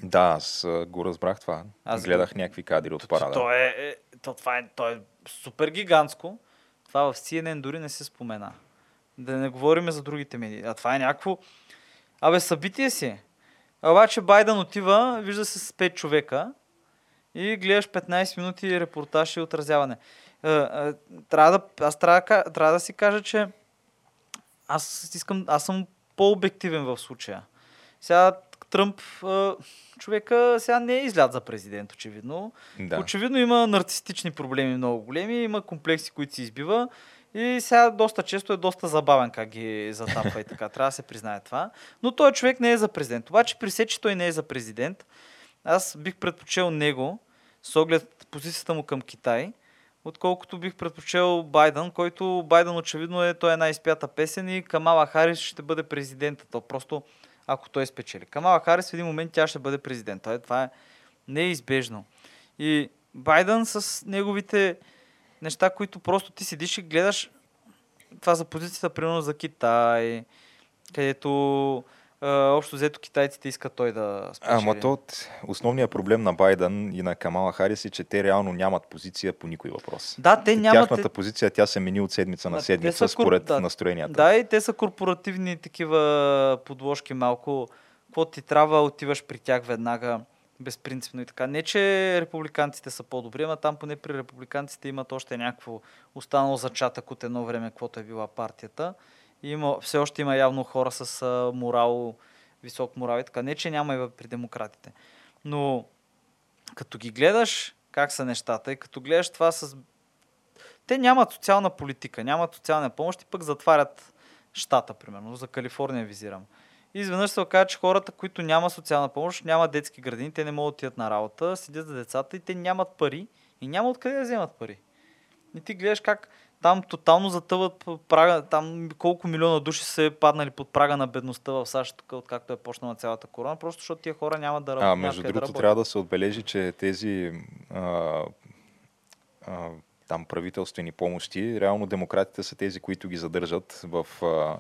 Да, аз го разбрах това. Аз Гледах някакви кадри от парада. то, е, е, то, това е, то е супер гигантско. Това в CNN дори не се спомена. Да не говорим за другите медии. А това е някакво... Абе, събитие си. А Обаче Байден отива, вижда се с 5 човека и гледаш 15 минути репортаж и отразяване. Трябва да, аз трябва, трябва да си кажа, че аз искам, аз съм по-обективен в случая. Сега Тръмп, човека сега не е излят за президент, очевидно. Да. Очевидно има нарцистични проблеми много големи, има комплекси, които се избива и сега доста често е доста забавен как ги затапва и така. Трябва да се признае това. Но той човек не е за президент. Обаче при все, че той не е за президент, аз бих предпочел него с оглед позицията му към Китай, отколкото бих предпочел Байден, който Байден очевидно е, той е една изпята песен и Камала Харис ще бъде президента. То просто ако той спечели. Камала Харис в един момент тя ще бъде президент. Това е, това е неизбежно. И Байден с неговите неща, които просто ти седиш и гледаш това за позицията, примерно за Китай, където а, общо взето китайците искат той да спечели. Ама то, основният проблем на Байден и на Камала Харис е, че те реално нямат позиция по никой въпрос. Да, те нямат... Тяхната позиция, тя се мени от седмица на Да, седмица, са според да, настроенията. Да, и те са корпоративни такива подложки малко. Какво ти трябва, отиваш при тях веднага, безпринципно и така. Не, че републиканците са по-добри, ама там поне при републиканците имат още някакво останало зачатък от едно време, каквото е била партията. Има, все още има явно хора с а, морал, висок морал и така. Не, че няма и при демократите. Но като ги гледаш как са нещата и като гледаш това с те нямат социална политика, нямат социална помощ и пък затварят щата, примерно. За Калифорния визирам. И изведнъж се оказа, че хората, които няма социална помощ, няма детски градини, те не могат да отидат на работа, седят за децата и те нямат пари и няма откъде да вземат пари. И ти гледаш как там тотално затъват прага, там колко милиона души са паднали под прага на бедността в САЩ, тук, откакто е почнала цялата корона, просто защото тия хора нямат да работят. А, между другото, да работят. трябва да се отбележи, че тези а, а, там правителствени помощи, реално демократите са тези, които ги задържат в, а,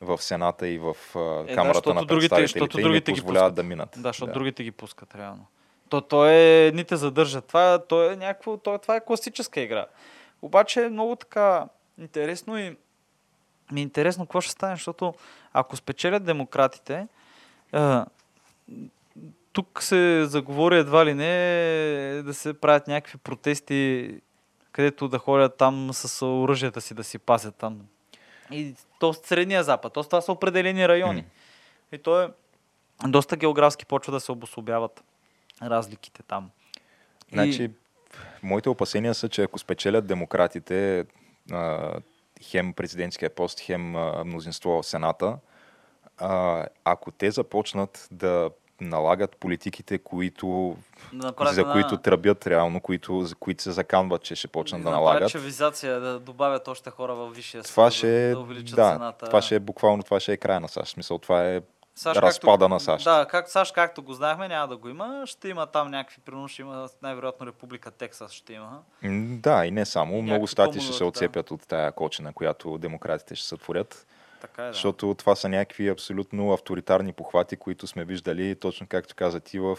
в Сената и в Е, да, Камерата защото на другите- представителите не другите ги позволяват да минат. Да, защото другите ги пускат реално. То, то е, едните задържат. Това, то е някакво, то, това е класическа игра. Обаче е много така интересно и ми е интересно какво ще стане, защото ако спечелят демократите, а, тук се заговори едва ли не да се правят някакви протести, където да ходят там с оръжията си да си пазят там. И то Средния Запад. То това са определени райони. М. И то е доста географски почва да се обособяват разликите там. Значи, моите опасения са, че ако спечелят демократите а, хем президентския пост, хем а, мнозинство в Сената, а, ако те започнат да налагат политиките, които, да за които тръбят реално, които, за които се заканват, че ще почнат да направят налагат, шевизация, да добавят още хора във висшия това съд, ще е, да увеличат да, цената. това ще е буквално, това ще е края на САЩ. В Смисъл, това е САЩ, разпада както, на САЩ. Да, как САЩ, както го знаехме, няма да го има. Ще има там някакви, примерно ще има най-вероятно Република Тексас ще има. Да, и не само. И Много стати ще се по-малък, да. отцепят от тая кочина, която демократите ще сътворят. Така е, да. Защото това са някакви абсолютно авторитарни похвати, които сме виждали, точно както каза ти, в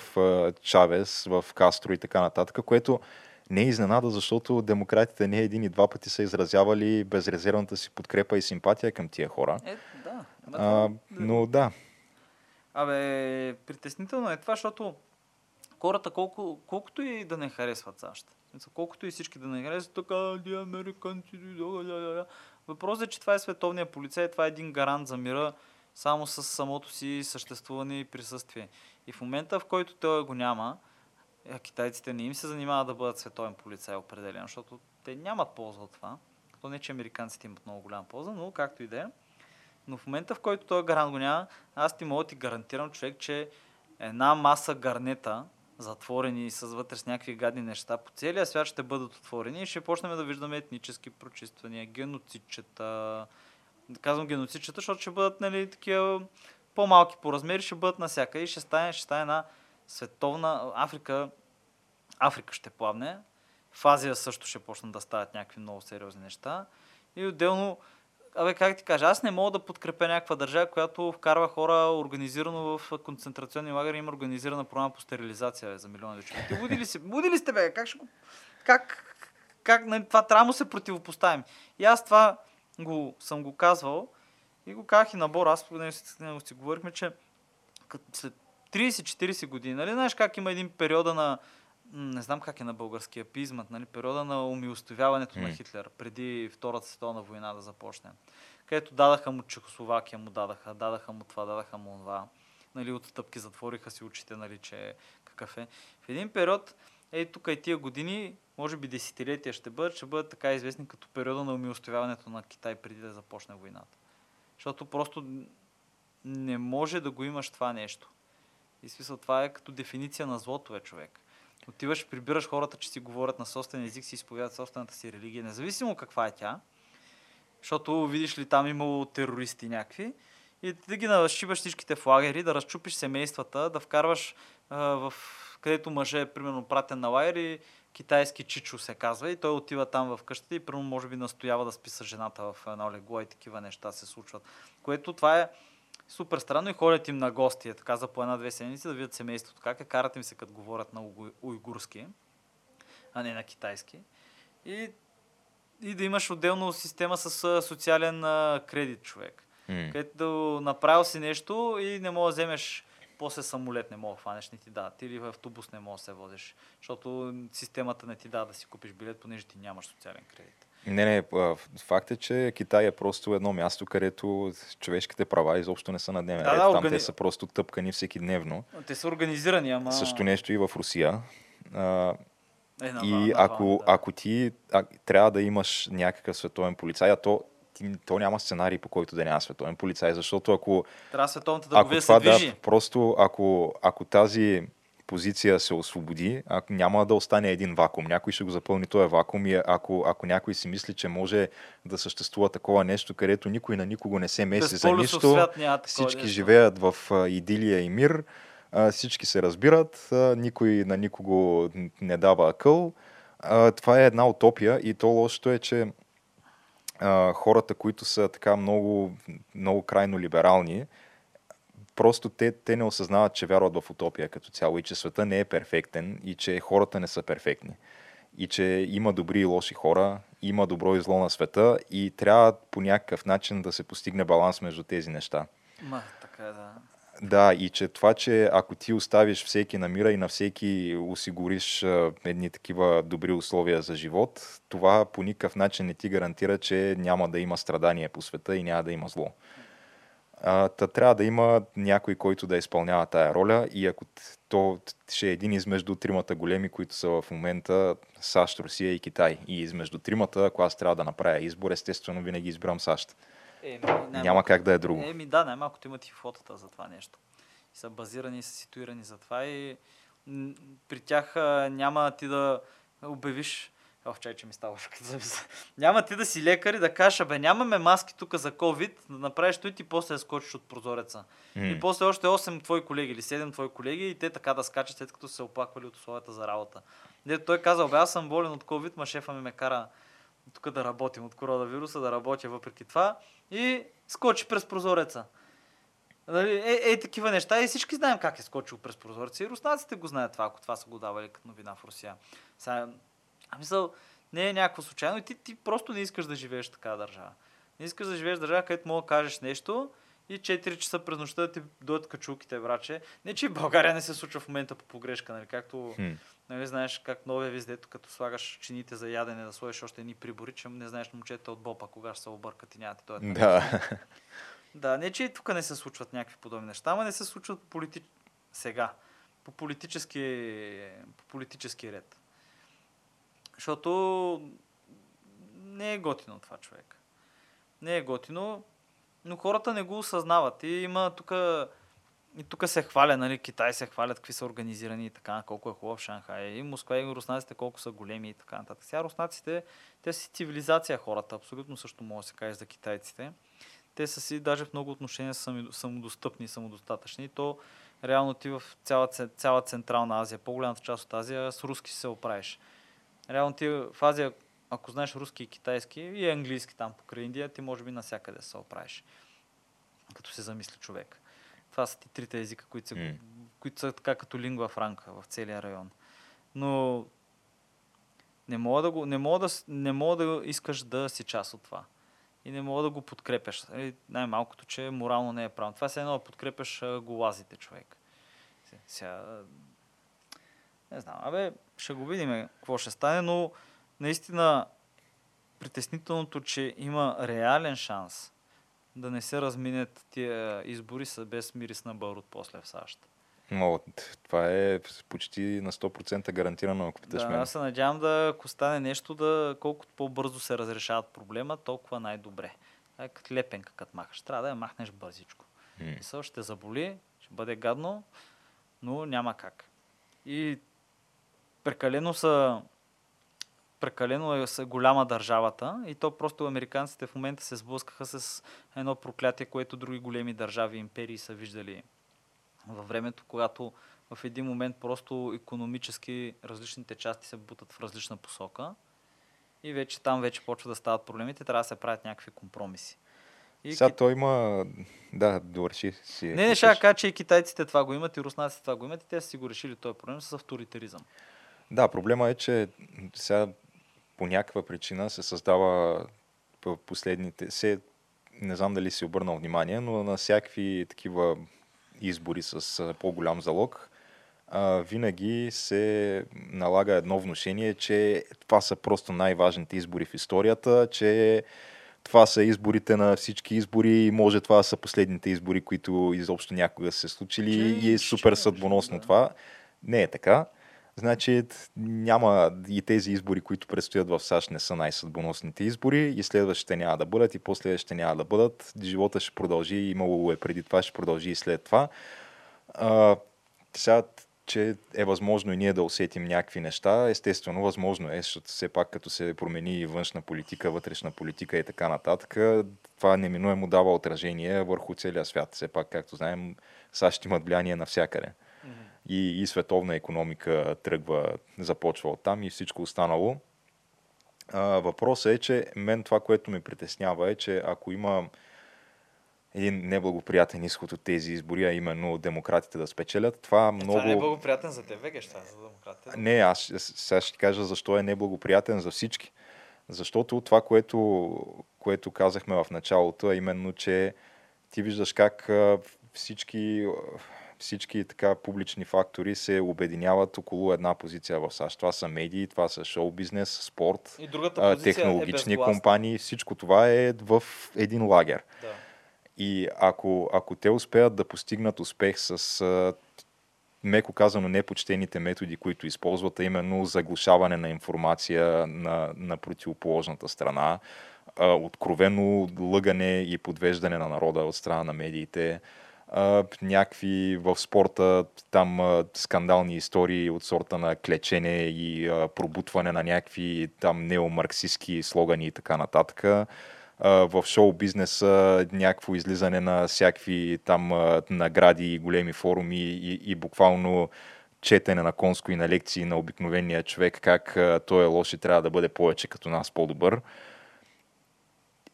Чавес, в Кастро и така нататък, което не е изненада, защото демократите не един и два пъти са изразявали безрезервната си подкрепа и симпатия към тия хора. Е, да. А, това- но да, Абе, притеснително е това, защото хората колко, колкото и да не харесват САЩ, колкото и всички да не харесват, така, ди американци, ди, да, да. Въпросът е, че това е световния полицай, това е един гарант за мира, само с самото си съществуване и присъствие. И в момента, в който той го няма, китайците не им се занимават да бъдат световен полицай определено, защото те нямат полза от това. То не, че американците имат много голяма полза, но както и да е. Но в момента, в който този гарант го няма, аз ти мога да ти гарантирам, човек, че една маса гарнета, затворени с вътре с някакви гадни неща, по целия свят ще бъдат отворени и ще почнем да виждаме етнически прочиствания, геноцидчета. Казвам геноцидчета, защото ще бъдат нали, такива по-малки по размери, ще бъдат насяка и ще стане, ще стане една световна Африка. Африка ще плавне. В Азия също ще почнат да стават някакви много сериозни неща. И отделно, абе, как ти кажа, аз не мога да подкрепя някаква държава, която вкарва хора организирано в концентрационни лагери, има организирана програма по стерилизация бе, за милиони човека. Ти буди ли, си, буди ли сте, бе? Как ще го... Как, как нали, това трябва да се противопоставим? И аз това го, съм го казвал и го казах и на Бор. Аз него си говорихме, че след 30-40 години, нали знаеш как има един периода на не знам как е на българския пизмът, нали, периода на умилостивяването на М. Хитлер, преди Втората световна война да започне. Където дадаха му Чехословакия, му дадаха, дадаха му това, дадаха му това. Нали, отстъпки затвориха си очите, нали, че какъв е. В един период, е тук и тия години, може би десетилетия ще бъдат, ще бъдат така известни като периода на умилостивяването на Китай преди да започне войната. Защото просто не може да го имаш това нещо. И смисъл, това е като дефиниция на злото, е човек. Отиваш, прибираш хората, че си говорят на собствен език, си изповядат собствената си религия, независимо каква е тя. Защото видиш ли там имало терористи някакви. И да ги нашибаш всичките в лагери, да разчупиш семействата, да вкарваш а, в където мъже е примерно пратен на лагер китайски чичо се казва и той отива там в къщата и примерно може би настоява да спи с жената в едно легло и такива неща се случват. Което това е супер странно и ходят им на гости, така за по една-две седмици да видят семейството. Как е, карат им се като говорят на уйгурски, а не на китайски. И, и да имаш отделно система с социален кредит човек. м, Където да направил си нещо и не мога да вземеш после самолет не мога да хванеш, не ти дадат. Или в автобус не мога да се возиш. Защото системата не ти дава да си купиш билет, понеже ти нямаш социален кредит. Не, не, факт е, че Китай е просто едно място, където човешките права изобщо не са на дневен Да, ред. Там органи- те са просто тъпкани всеки дневно. Те са организирани, ама... Също нещо и в Русия. А, Е, на- и на- на- ако, да. ако ти а, трябва да имаш някакъв световен полицай, а то, ти, то няма сценарий по който да няма световен полицай, защото ако, Трябва световната ако търговия да това се движи. да, просто ако, ако тази позиция се освободи, ако няма да остане един вакуум. Някой ще го запълни този вакуум и ако, ако някой си мисли, че може да съществува такова нещо, където никой на никого не се меси за нищо, свят няма всички нещо. живеят в а, идилия и мир, а, всички се разбират, а, никой на никого не дава акъл. А, това е една утопия и то лошото е, че а, хората, които са така много, много крайно либерални, просто те, те не осъзнават, че вярват в утопия като цяло и че света не е перфектен и че хората не са перфектни. И че има добри и лоши хора, има добро и зло на света и трябва по някакъв начин да се постигне баланс между тези неща. Ма, така е, да. Да, и че това, че ако ти оставиш всеки на мира и на всеки осигуриш едни такива добри условия за живот, това по никакъв начин не ти гарантира, че няма да има страдание по света и няма да има зло. А, та трябва да има някой, който да изпълнява тая роля и ако то ще е един измежду тримата големи, които са в момента САЩ, Русия и Китай. И измежду тримата, ако аз трябва да направя избор, естествено винаги избирам САЩ. Еми, Няма как да е друго. Еми да, най-малкото имат и фотота за това нещо. И са базирани, и са ситуирани за това и при тях няма ти да обявиш Ох, чай, че ми става. Няма ти да си лекар и да кажеш, бе, нямаме маски тук за COVID, да направиш той и после да скочиш от прозореца. М. И после още 8 твои колеги или 7 твои колеги и те така да скачат, след като се оплаквали от условията за работа. Дето той казал, бе, аз съм болен от COVID, ма шефа ми ме кара тук да работим от коронавируса, да работя въпреки това и скочи през прозореца. Нали, Е, е, такива неща и всички знаем как е скочил през прозореца. И руснаците го знаят това, ако това са го давали като новина в Русия. Сега, а мисъл, не е някакво случайно и ти, ти просто не искаш да живееш в такава държава. Не искаш да живееш в държава, където мога да кажеш нещо и 4 часа през нощта да ти дойдат качулките, браче. Не, че България не се случва в момента по погрешка, нали, както Хм. Нали, знаеш как новия виздето, като слагаш чините за ядене, да сложиш още едни прибори, че не знаеш момчета от бопа, кога ще се объркат и няма ти дойдат. Да. Да, не че и тук не се случват някакви подобни неща, ама не се случват по полити... сега, по политически, по политически ред. Защото не е готино това човек. Не е готино, но хората не го осъзнават. И има тук и тук се хваля, нали, Китай се хвалят какви са организирани и така, колко е хубав Шанхай. И Москва и руснаците колко са големи и така нататък. Сега руснаците, те са си цивилизация хората, абсолютно също може да се каже за китайците. Те са си даже в много отношения самодостъпни и самодостатъчни. То реално ти в цяла, цяла Централна Азия, по-голямата част от Азия, с руски се оправиш. Реално ти в Азия, ако знаеш руски и китайски и английски там покрай Индия, ти може би навсякъде се оправиш. Като се замисли човек. Това са ти трите езика, които, се, М. които са така като лингва франка в целия район. Но не мога да, го, не мога да, не мога да искаш да си част от това. И не мога да го подкрепяш. Нали, Най-малкото, че морално не е правилно. Това е едно да подкрепяш голазите човек. Се- Сега, не знам, абе, ще го видим какво ще стане, но наистина притеснителното, че има реален шанс да не се разминят тия избори с без мирис на барут после в САЩ. Но това е почти на 100% гарантирано, ако питаш Да, мен. аз се надявам да, ако стане нещо, да колкото по-бързо се разрешават проблема, толкова най-добре. Това е като лепенка, като махаш. Трябва да я махнеш бързичко. М. Мисъл, ще заболи, ще бъде гадно, но няма как. И прекалено са прекалено е голяма държавата и то просто американците в момента се сблъскаха с едно проклятие, което други големи държави, империи са виждали във времето, когато в един момент просто економически различните части се бутат в различна посока и вече там вече почва да стават проблемите, трябва да се правят някакви компромиси. И Сега Кит- той има... Да, довърши си. не, не, ще кажа, че и китайците това го имат, и руснаците това го имат, и те са си го решили този проблем с авторитаризъм. Да, проблема е, че сега по някаква причина се създава в последните... Се, не знам дали си обърнал внимание, но на всякакви такива избори с по-голям залог, а, винаги се налага едно внушение, че това са просто най-важните избори в историята, че това са изборите на всички избори и може това са последните избори, които изобщо някога са се случили Че и е супер съдбоносно да. това. Не е така. Значи няма и тези избори, които предстоят в САЩ, не са най-съдбоносните избори и следващите няма да бъдат и последващите няма да бъдат. Живота ще продължи, имало е преди това, ще продължи и след това. А, сега, че е възможно и ние да усетим някакви неща, естествено възможно е, защото все пак като се промени външна политика, вътрешна политика и така нататък, това неминуемо дава отражение върху целия свят. Все пак, както знаем, САЩ имат влияние навсякъде и, и световна економика тръгва, започва от там и всичко останало. А, въпросът е, че мен това, което ме притеснява е, че ако има един неблагоприятен изход от тези избори, а именно демократите да спечелят, това много... Това не е благоприятен за тебе, това е за демократите. Не, аз сега ще кажа защо е неблагоприятен за всички. Защото това, което, което казахме в началото, е именно, че ти виждаш как всички, всички така публични фактори се обединяват около една позиция в САЩ. Това са медии, това са шоу-бизнес, спорт, И другата а, позиция технологични е компании. Всичко това е в един лагер. Да. И ако, ако те успеят да постигнат успех с, меко казано, непочтените методи, които използват, а именно заглушаване на информация на, на противоположната страна, откровено лъгане и подвеждане на народа от страна на медиите, някакви в спорта там скандални истории от сорта на клечене и пробутване на някакви там неомарксистски слогани и така нататък. В шоу бизнеса някакво излизане на всякакви там награди и големи форуми и, и буквално четене на конско и на лекции на обикновения човек, как той е лош и трябва да бъде повече като нас по-добър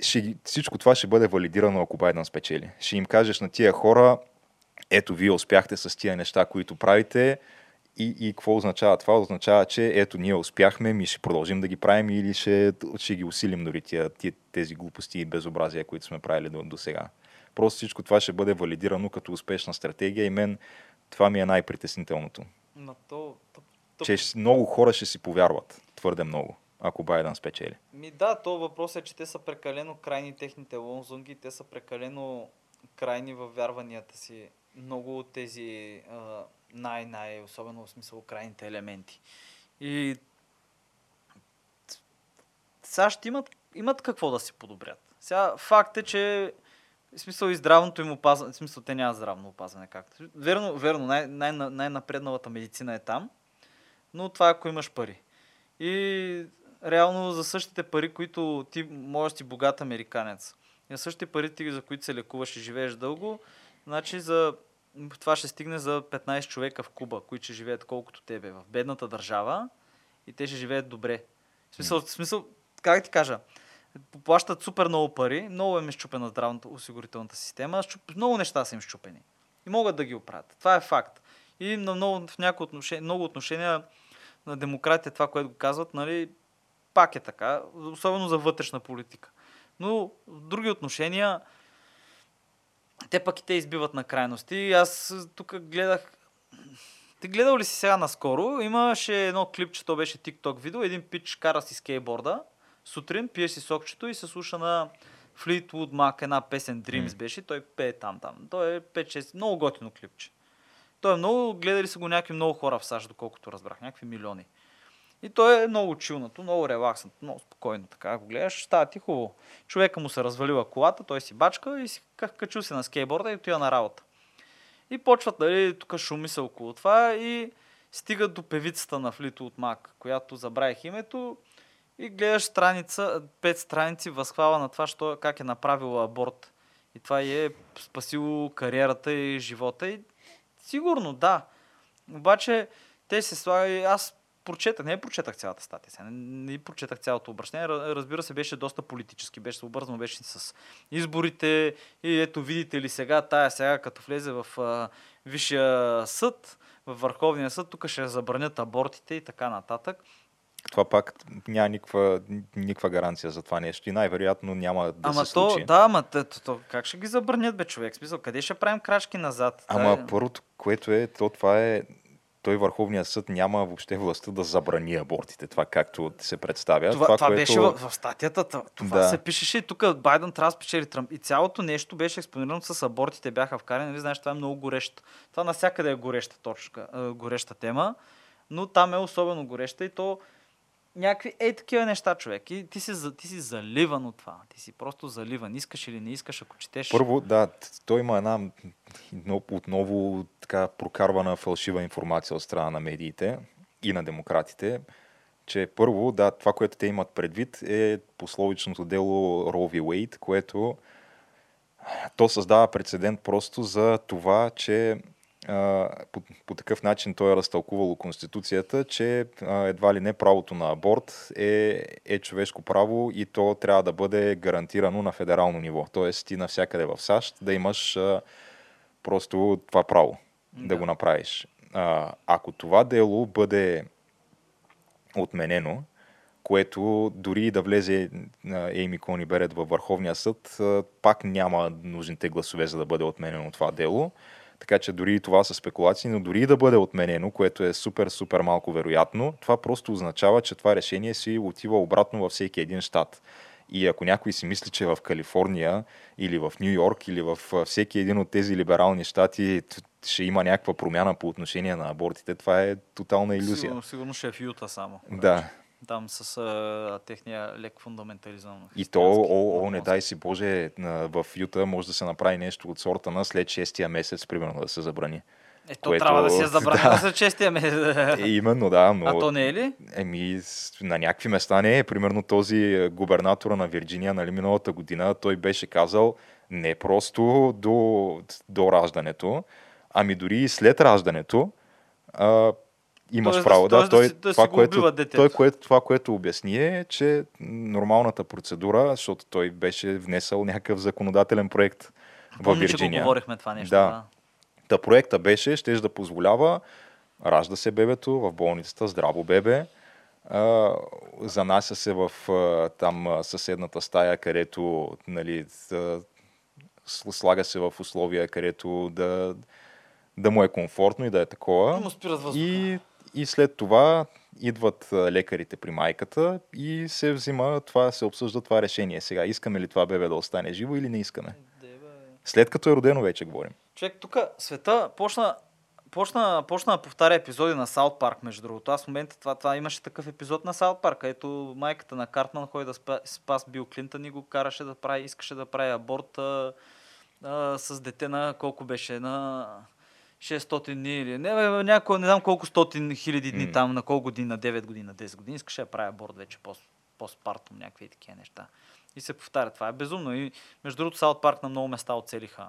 ще, всичко това ще бъде валидирано, ако Байден спечели. Ще им кажеш на тия хора, ето вие успяхте с тия неща, които правите и, и какво означава това? Означава, че ето ние успяхме, ми ще продължим да ги правим или ще, ще ги усилим дори тия, тия, тези глупости и безобразия, които сме правили до, до сега. Просто всичко това ще бъде валидирано като успешна стратегия и мен това ми е най-притеснителното. На то, то, то... Че много хора ще си повярват. Твърде много ако Байден спечели. Ми да, то въпрос е, че те са прекалено крайни техните лонзунги, те са прекалено крайни във вярванията си. Много от тези а, най-най, особено в смисъл крайните елементи. И САЩ имат, имат какво да се подобрят. Сега факт е, че в смисъл и здравното им опазване, в смисъл те нямат здравно опазване както. Верно, верно най- най- най-напредналата медицина е там, но това е ако имаш пари. И реално за същите пари, които ти можеш си богат американец. И за същите пари, ти, за които се лекуваш и живееш дълго, значи за това ще стигне за 15 човека в Куба, които ще живеят колкото тебе в бедната държава и те ще живеят добре. В смисъл, в смисъл как ти кажа, плащат супер много пари, много им е щупена здравната осигурителната система, много неща са им щупени. И могат да ги оправят. Това е факт. И на много, в някои отношения, много отношения на демократите това, което го казват, нали, пак е така, особено за вътрешна политика. Но в други отношения, те пък и те избиват на крайности. Аз тук гледах... Ти гледал ли си сега наскоро? Имаше едно клипче, то беше TikTok видео, един пич кара си скейтборда, сутрин пие си сокчето и се слуша на Fleetwood Mac, една песен Dreams mm. беше, той пее там там. Той е 5-6, много готино клипче. Той е много, гледали са го някакви много хора в САЩ, доколкото разбрах, някакви милиони. И той е много чилнато, много релакснато, много спокойно така. Ако гледаш, става ти хубаво. Човека му се развалила колата, той си бачка и си качу се на скейтборда и отива на работа. И почват, нали, тук шуми се около това и стигат до певицата на Флито от Мак, която забравих името и гледаш страница, пет страници възхвала на това, що, как е направила аборт. И това е спасило кариерата и живота. И сигурно, да. Обаче те се слага, аз прочетах, не прочетах цялата статия, сега, не, не прочетах цялото обращение. Разбира се, беше доста политически, беше съобразно, беше с изборите и ето видите ли сега, тая сега като влезе в а, Висшия съд, в Върховния съд, тук ще забранят абортите и така нататък. Това пак няма никаква, никаква гаранция за това нещо и най-вероятно няма да ама се то, случи. Да, ама то, то, как ще ги забранят, бе, човек? Смисъл, къде ще правим крачки назад? Ама Та първото, което е, то това е той Върховният съд няма въобще властта да забрани абортите, това както се представя. Това, това, това което... беше в, в статията, това Да. се пишеше и тук Байден трябва да спечели Тръмп. И цялото нещо беше експонирано с абортите, бяха вкарани, нали знаеш, това е много горещо. Това навсякъде е гореща точка, е, гореща тема, но там е особено гореща и то някакви ей такива неща, човек. И ти си, ти си заливан от това. Ти си просто заливан. Искаш или не искаш, ако четеш. Първо, да, той има една но- отново така прокарвана фалшива информация от страна на медиите и на демократите, че първо, да, това, което те имат предвид е пословичното дело v. Wade, което то създава прецедент просто за това, че по, по такъв начин той е разтълкувало Конституцията, че а, едва ли не правото на аборт е, е човешко право и то трябва да бъде гарантирано на федерално ниво. Тоест ти навсякъде в САЩ да имаш а, просто това право да, Да. го направиш. А, ако това дело бъде отменено, което дори да влезе Ейми Кони Берет във Върховния съд, пак няма нужните гласове за да бъде отменено това дело. Така че дори и това са спекулации, но дори и да бъде отменено, което е супер, супер малко вероятно, това просто означава, че това решение си отива обратно във всеки един щат. И ако някой си мисли, че в Калифорния или в Нью Йорк или в всеки един от тези либерални щати ще има някаква промяна по отношение на абортите, това е тотална иллюзия. Сигурно, сигурно ще е в Юта само. Да, Там с а, техния лек фундаментализъм. И то, о, о, не дай си Боже, в Юта може да се направи нещо от сорта на след 6-я месец, примерно, да се забрани. Е, то което- трябва да се забрани да. за честия месец. Е, именно, да, но... А то не е ли? Еми, на някакви места не е. Примерно този е, губернатора на Вирджиния, нали, миналата година, той беше казал не просто до, до раждането, ами дори и след раждането, а, имаш Тоест да- право. тоест да той, си- да си това, го което, той, което, това, което обясни е, че нормалната процедура, защото той беше внесъл някакъв законодателен проект в Помня, че го Вирджиния. говорихме това нещо. Да. Да. Та проекта беше, ще да позволява, ражда се бебето в болницата, здраво бебе, а, занася се в а, там съседната стая, където нали, да, слага се в условия, където да, да му е комфортно и да е такова. Му спират въздуха. И, и след това идват лекарите при майката и се взима това, се обсъжда това решение. Сега, искаме ли това бебе да остане живо или не искаме? След като е родено вече говорим. Човек, тук света почна, почна, почна да повтаря епизоди на Саут Парк, между другото. Аз в момента това, това имаше такъв епизод на Саут Парк, където майката на Картман ходи да спа, спас Бил Клинтън и го караше да прави, искаше да прави аборт а, а, с дете на колко беше, на 600 дни или не, бе, някой, не знам колко стотин хиляди дни М. там, на колко години, на 9 години, на 10 години, искаше да прави аборт вече по постпартум, някакви такива неща. И се повтаря. Това е безумно. И между другото, Саут Парк на много места оцелиха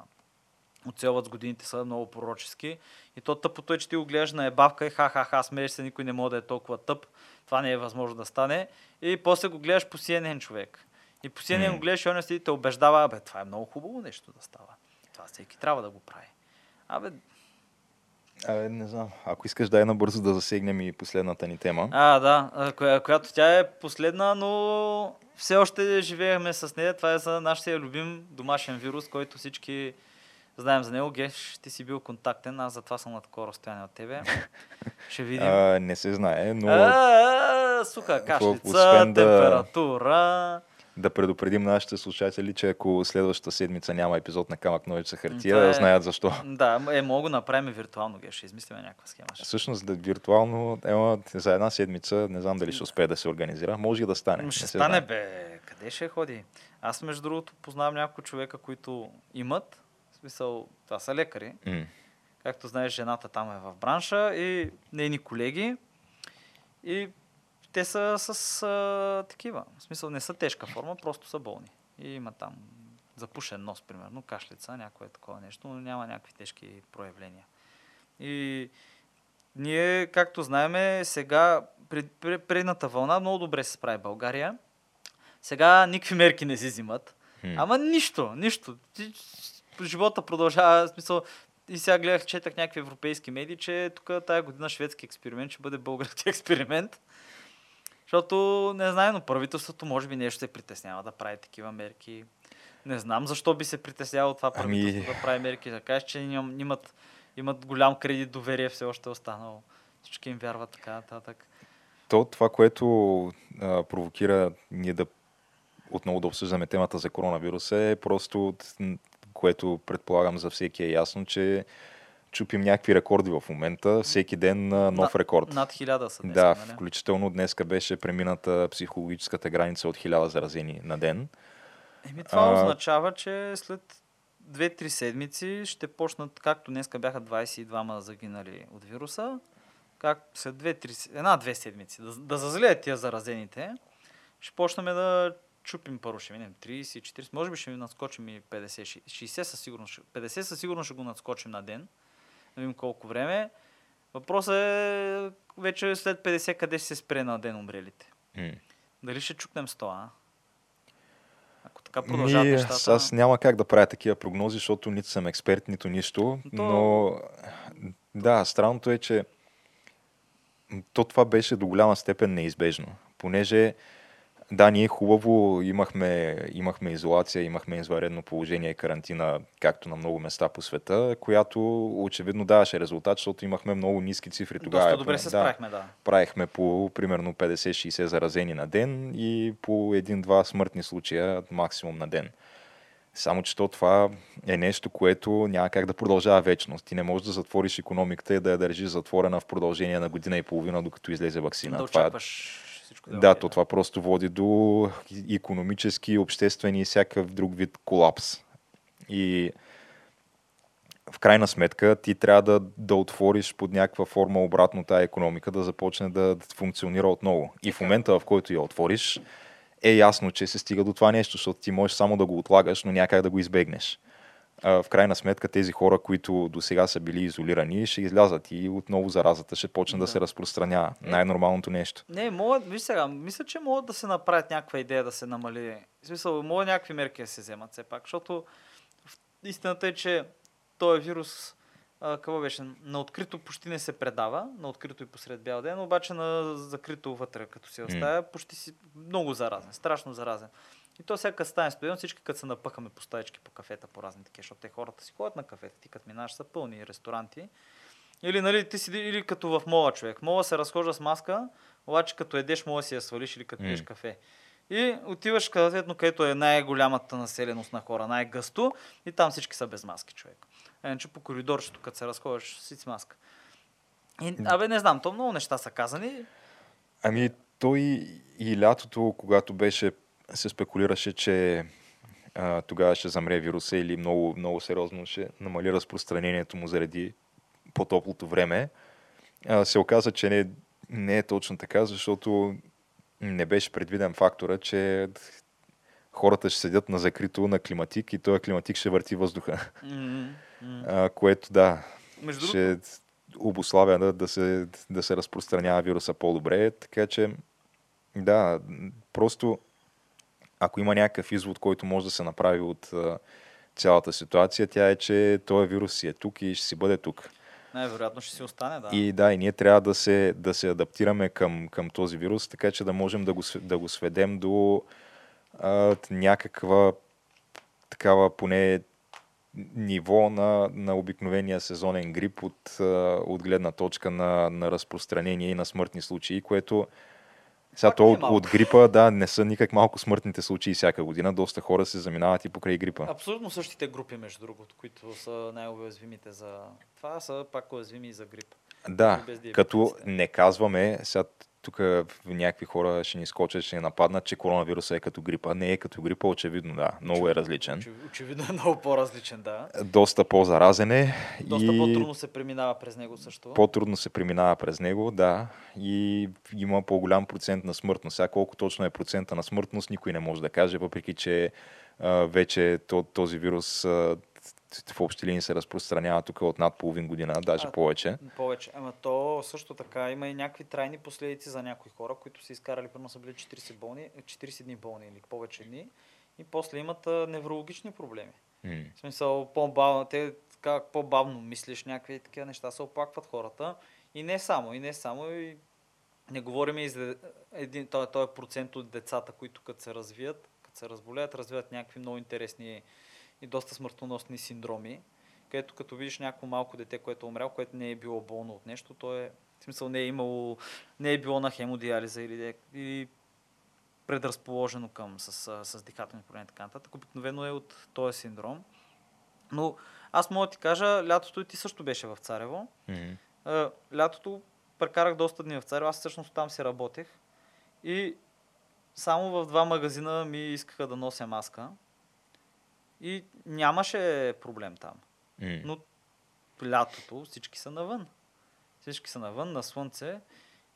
оцелват с годините са много пророчески. И то тъпото е, че ти го гледаш на ебавка и ха-ха-ха, смееш се, никой не може да е толкова тъп. Това не е възможно да стане. И после го гледаш по CNN човек. И по CNN М. го гледаш и он си те убеждава, абе, това е много хубаво нещо да става. Това всеки трябва да го прави. Абе, Абе, не знам. Ако искаш дай набързо да засегнем и последната ни тема. а, да, коя, която тя е последна, но все още живееме с нея. Това е за нашия любим домашен вирус, който всички знаем за него. Геш, ти си бил контактен, аз затова съм на такова разстояние от тебе. Ще видим. А, не се знае, но А, а, суха кашлица, да- температура. Да предупредим нашите слушатели, че ако следващата седмица няма епизод на камък ножица хартия, да е- знаят защо. Да, е, мога го направим виртуално, Геш, ще измислим някаква схема. Всъщност, да, виртуално, ема, за една седмица, не знам дали ще успее да се организира. Може и да стане. Не Ще стане, знае. бе. Къде ще ходи? Аз, между другото, познавам няколко човека, които имат. В смисъл, това са лекари. М. Както знаеш, жената там е в бранша и нейни колеги. И те са с а, такива. В смисъл, не са тежка форма, просто са болни. И има там запушен нос, примерно, кашлица, някое такова нещо, но няма някакви тежки проявления. И ние, както знаеме, сега, пред, пред, предната вълна много добре се справи България. Сега никакви мерки не си взимат. М. Ама нищо, нищо. Живота продължава, в смисъл, и сега гледах, четах някакви европейски медии, че тук тая година шведски експеримент ще бъде български експеримент. Защото не знае, но правителството може би нещо се притеснява да прави такива мерки. Не знам защо би се притеснявало това Ами- правителство да прави мерки. Да кажеш, че ням- имат, имат голям кредит, доверие, все още е останало. Всички им вярват така нататък. То, това, което а, провокира ние да отново да обсъждаме темата за коронавируса е просто, което предполагам за всеки е ясно, че чупим някакви рекорди в момента. Всеки ден нов рекорд. Над хиляда са днес. да, нали? включително днеска беше премината психологическата граница от 1000 заразени на ден. Еми, това А- означава, че след 2-3 седмици ще почнат, както днеска бяха 22 загинали от вируса, как след 2-3, се- една-две седмици, да, да зазлеят тия заразените, ще почнем да чупим първо, ще минем 30, 40, може би ще ми надскочим и 50, 60 със сигурност, ще- 50 със сигурност ще го надскочим на ден, да видим колко време. Въпросът е вече след 50 къде ще се спре на ден умрелите. Дали ще чукнем 100, а? Ако така продължават Ми, нещата... Аз няма как да правя такива прогнози, защото нито съм експерт, нито нищо. То- Но да, странното е, че то това беше до голяма степен неизбежно. Понеже да, ние хубаво имахме, имахме изолация, имахме извънредно положение и карантина, както на много места по света, която очевидно даваше резултат, защото имахме много ниски цифри тогава. Доста добре се Да справихме, да. правихме по примерно 50-60 заразени на ден и по един-два смъртни случая максимум на ден. Само, че то това е нещо, което няма как да продължава вечно. Ти не можеш да затвориш економиката и да я държиш затворена в продължение на година и половина, докато излезе вакцина. да това, очакваш всичко. Да, окей, то това просто води до економически, обществени и всякакъв друг вид колапс. И в крайна сметка ти трябва да, да отвориш под някаква форма обратно тая економика, да започне да, да функционира отново. И в момента, в който я отвориш, е ясно, че се стига до това нещо, защото ти можеш само да го отлагаш, но някак да го избегнеш. В крайна сметка тези хора, които до сега са били изолирани, ще излязат и отново заразата ще почне да, Да. се разпространява. Е. Най-нормалното нещо. Не, могат, виж сега, мисля, че могат да се направят някаква идея да се намали. В смисъл, могат някакви мерки да се вземат все пак, защото истината е, че този вирус, а, какво беше, на открито почти не се предава, на открито и посред бял ден, обаче на закрито вътре, като си оставя, почти си много заразен, страшно заразен. И то сега като стане студент, всички като се напъхаме по стаечки, по кафета, по разни такива, защото те хората си ходят на кафета, ти като минаш са пълни ресторанти. Или, нали, ти си, или като в мола човек. Мола се разхожда с маска, обаче като едеш, може да си я свалиш или като пиеш кафе. И отиваш където, където е най-голямата населеност на хора, най-гъсто, и там всички са без маски, човек. Иначе по коридорчето, като се разходиш, си с маска. И, абе, не знам, то много неща са казани. Ами, той и лятото, когато беше, се спекулираше, че а, тогава ще замре вируса или много, много сериозно ще намали разпространението му заради по-топлото време, а, се оказа, че не, не е точно така, защото не беше предвиден фактора, че хората ще седят на закрито на климатик и този климатик ще върти въздуха, м. а, което да, Между другото, ще обославя да, да, се, да се разпространява вируса по-добре, така че да, просто ако има някакъв извод, който може да се направи от а, цялата ситуация, тя е, че този вирус си е тук и ще си бъде тук. най-вероятно ще си остане, да. И да, и ние трябва да се, да се адаптираме към, към този вирус, така че да можем да го, да го сведем до а, някаква такава поне ниво на, на обикновения сезонен грип от, от гледна точка на, на разпространение и на смъртни случаи, което сега то е от, от грипа, да, не са никак малко смъртните случаи всяка година. Доста хора се заминават и покрай грипа. Абсолютно същите групи, между другото, които са най-уязвимите за това, са пак уязвими и за грип. Да, като не казваме, сега тук някакви хора ще ни скочат, ще ни нападнат, че коронавируса е като грипа. Не е като грипа, очевидно, да. Много е различен. Очев- Очевидно е много по-различен, да. Доста по-заразен е Доста и по-трудно се преминава през него също. по-трудно се преминава през него, да. И има по-голям процент на смъртност. Сега колко точно е процента на смъртност, никой не може да каже, въпреки че вече то, този вирус в общи линии се разпространява тук от над половин година, даже А, повече. Повече. Ама то също така има и някакви трайни последици за някои хора, които са изкарали, примерно са били 40, болни, 40 дни болни или повече дни. И после имат а, неврологични проблеми. М. В смисъл, по-бавно, те как по-бавно мислиш, някакви такива неща се оплакват хората. И не само, и не само, и не говорим и за един, този, този процент от децата, които като се развият, като се разболеят, развиват някакви много интересни и доста смъртоносни синдроми, където като видиш някакво малко дете, което е умряло, което не е било болно от нещо, то е, в смисъл не е имало, не е било на хемодиализа или, или предразположено към с, с дихателни проблеми и така нататък. Обикновено е от този синдром. Но аз мога да ти кажа, лятото и ти също беше в Царево. А, лятото прекарах доста дни в Царево, аз всъщност там си работех. И само в два магазина ми искаха да нося маска. И нямаше проблем там. М. Но лятото всички са навън. Всички са навън, на слънце.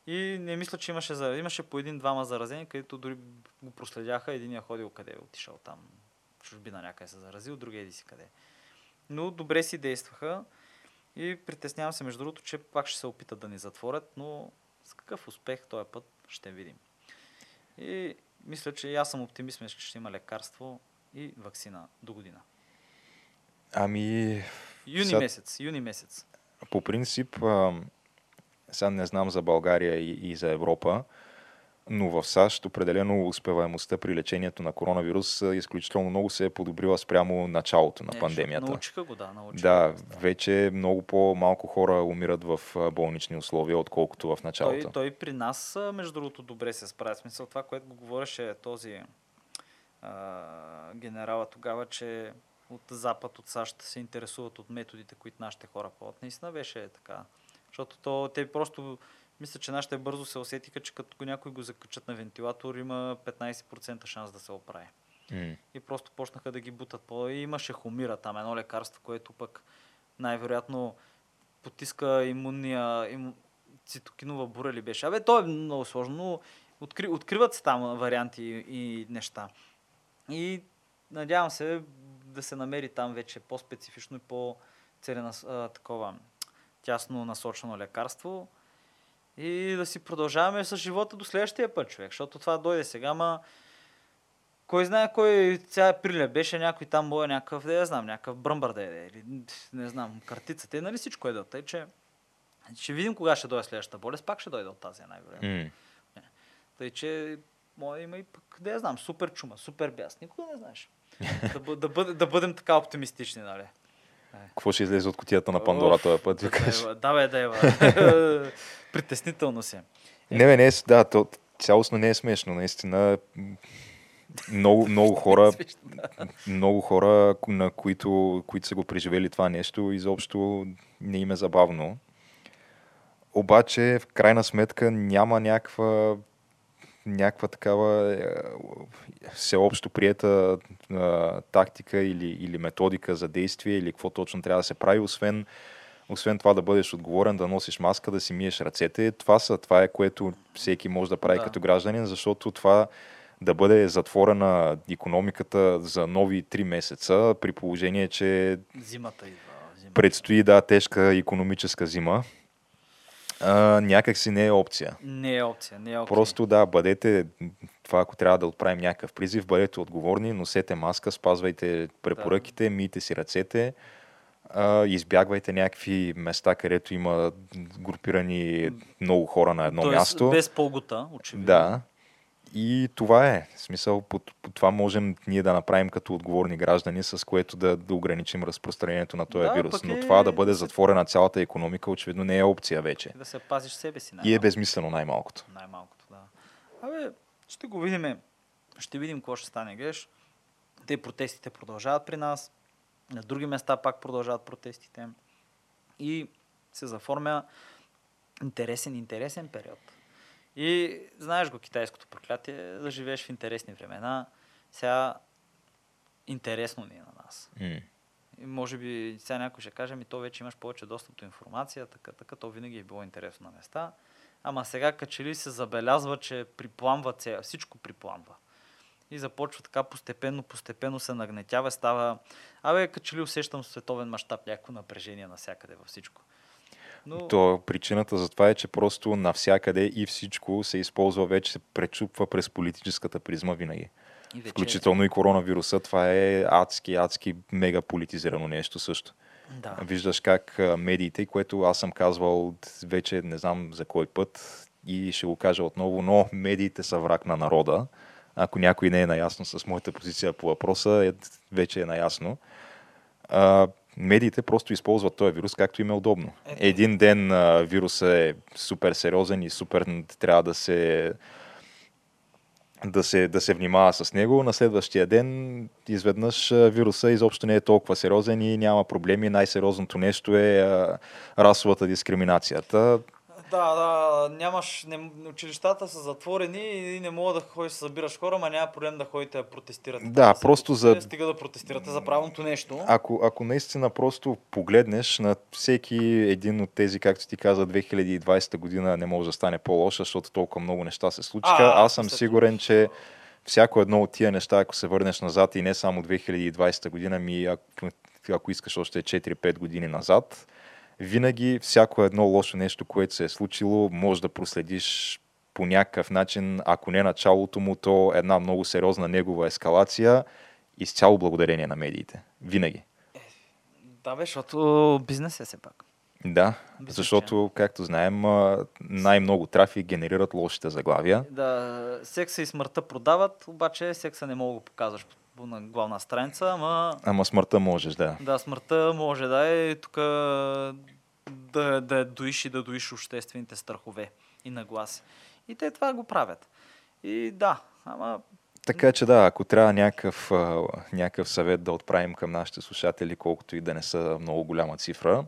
И не мисля, че имаше, имаше по един-двама заразени, където дори го проследяха. Единия ходил къде е отишъл там. Чужбина някъде се заразил, другия еди си къде. Но добре си действаха. И притеснявам се, между другото, че пак ще се опитат да ни затворят, но с какъв успех този път ще видим. И мисля, че аз съм оптимист, че ще има лекарство и вакцина до година. Ами, Юни Сега- месец, юни месец. по принцип, сега не знам за България и, и за Европа, но в САЩ определено успеваемостта при лечението на коронавирус изключително много се е подобрила спрямо началото на Не, пандемията. Научиха го, да, научиха Да, го. вече много по-малко хора умират в болнични условия, отколкото в Той, началото. той при нас, между другото, добре се справя. Смисъл това, което го говореше този а, генерала тогава, че от Запад, от САЩ се интересуват от методите, които нашите хора ползват. Наистина беше така. Защото то, те просто Мисля, че нашите бързо се усетиха, че като някой го закачат на вентилатор, има 15% шанс да се оправи. М. И просто почнаха да ги бутат по... И имаше хумира там, едно лекарство, което пък най-вероятно потиска имунния... Им... Цитокинова бура ли беше? Абе, то е много сложно, но откри... откриват се там варианти и, и неща. И надявам се да се намери там вече по-специфично и по целенас... а, такова тясно насочено лекарство и да си продължаваме с живота до следващия път, човек, защото това дойде сега, ма кой знае кой ця приля беше някой там боя някакъв, да я знам, някакъв бръмбър да е, или не знам, картицата, и нали всичко е да тъй, че ще видим кога ще дойде следващата болест, пак ще дойде от тази най-вероятно. М. Тъй, че може има и пък, да я знам, супер чума, супер бяс, никога не знаеш. да, бъ- да, бъде, да бъдем така оптимистични, нали? Какво ще излезе от котията на Пандора Оф, този път? да, викаш? да, бе, да. Притеснително си. Не, бе, не е, да, то, цялостно не е смешно, наистина. Много, много хора, много хора, на които, които са го преживели това нещо, изобщо не им е забавно. Обаче, в крайна сметка, няма някаква, някаква такава е, всеобщо приета а, тактика или, или методика за действие или какво точно трябва да се прави, освен, освен това да бъдеш отговорен, да носиш маска, да си миеш ръцете. Това, са, това е което всеки може да прави Да. като гражданин, защото това да бъде затворена економиката за нови 3 месеца, при положение, че Зимата идва. Предстои да тежка економическа зима, а, някак си не е опция. Не е опция, не е опция. Просто да, бъдете, това ако трябва да отправим някакъв призив, бъдете отговорни, носете маска, спазвайте препоръките, мийте си ръцете, а, избягвайте някакви места, където има групирани много хора на едно Тоест, място. Без полгута, очевидно. Да. И това е. В смисъл, по, по това можем ние да направим като отговорни граждани, с което да, да ограничим разпространението на този Да, вирус. Но е това да бъде затворена цялата економика, очевидно не е опция вече. Да се пазиш себе си. И е безмислено най-малкото. Най-малкото, да. Абе, ще го видим. Ще видим какво ще стане, гледаш. Те протестите продължават при нас. На други места пак продължават протестите. И се заформя интересен, интересен период. И знаеш го китайското проклятие, да живееш в интересни времена. Сега интересно ни е на нас. М. И може би сега някой ще каже, ми то вече имаш повече достъп до информация, така, така, то винаги е било интересно на места. Ама сега като че ли се забелязва, че припламва ця, всичко припламва. И започва така постепенно, постепенно се нагнетява, става... Абе, като че ли усещам в световен мащаб някакво напрежение навсякъде във всичко. Но... То причината за това е, че просто навсякъде и всичко се използва вече, се пречупва през политическата призма винаги. и вече... Включително и коронавируса. Това е адски, адски мега политизирано нещо също. Да. Виждаш как медиите, което аз съм казвал вече не знам за кой път и ще го кажа отново, но медиите са враг на народа. Ако някой не е наясно с моята позиция по въпроса, е, вече е наясно. А, медиите просто използват този вирус както им е удобно. Ето. Един ден а, вирусът е супер сериозен и супер трябва да се да се, да се внимава с него. На следващия ден изведнъж вируса изобщо не е толкова сериозен и няма проблеми. Най-сериозното нещо е а, расовата дискриминацията. Да, да, нямаш, не, училищата са затворени и не мога да ходиш да събираш хора, ма няма проблем да ходите да протестирате. Да, да просто за- протестира, Стига да протестирате за правилното нещо. Ако, ако наистина просто погледнеш на всеки един от тези, както ти каза, 2020 година не може да стане по-лоша, защото толкова много неща се случиха. А, Аз съм сигурен, че всяко едно от тия неща, ако се върнеш назад и не само 2020 година, ми ако, ако искаш още 4-5 години назад, винаги всяко едно лошо нещо, което се е случило, може да проследиш по някакъв начин, ако не началото му, то една много сериозна негова ескалация, изцяло благодарение на медиите. Винаги. Да, бе, защото бизнес е все пак. Да, Мисля, защото, както знаем, най-много трафик генерират лошите заглавия. Да, секса и смъртта продават, обаче секса не мога да го показваш по- на главна страница, ама Ама смъртта можеш, да. да, смъртта може да е тук да, да доиш и да доиш обществените страхове и нагласи. И те това го правят. И да, ама Така че да, ако трябва някакъв, някакъв съвет да отправим към нашите слушатели, колкото и да не са много голяма цифра,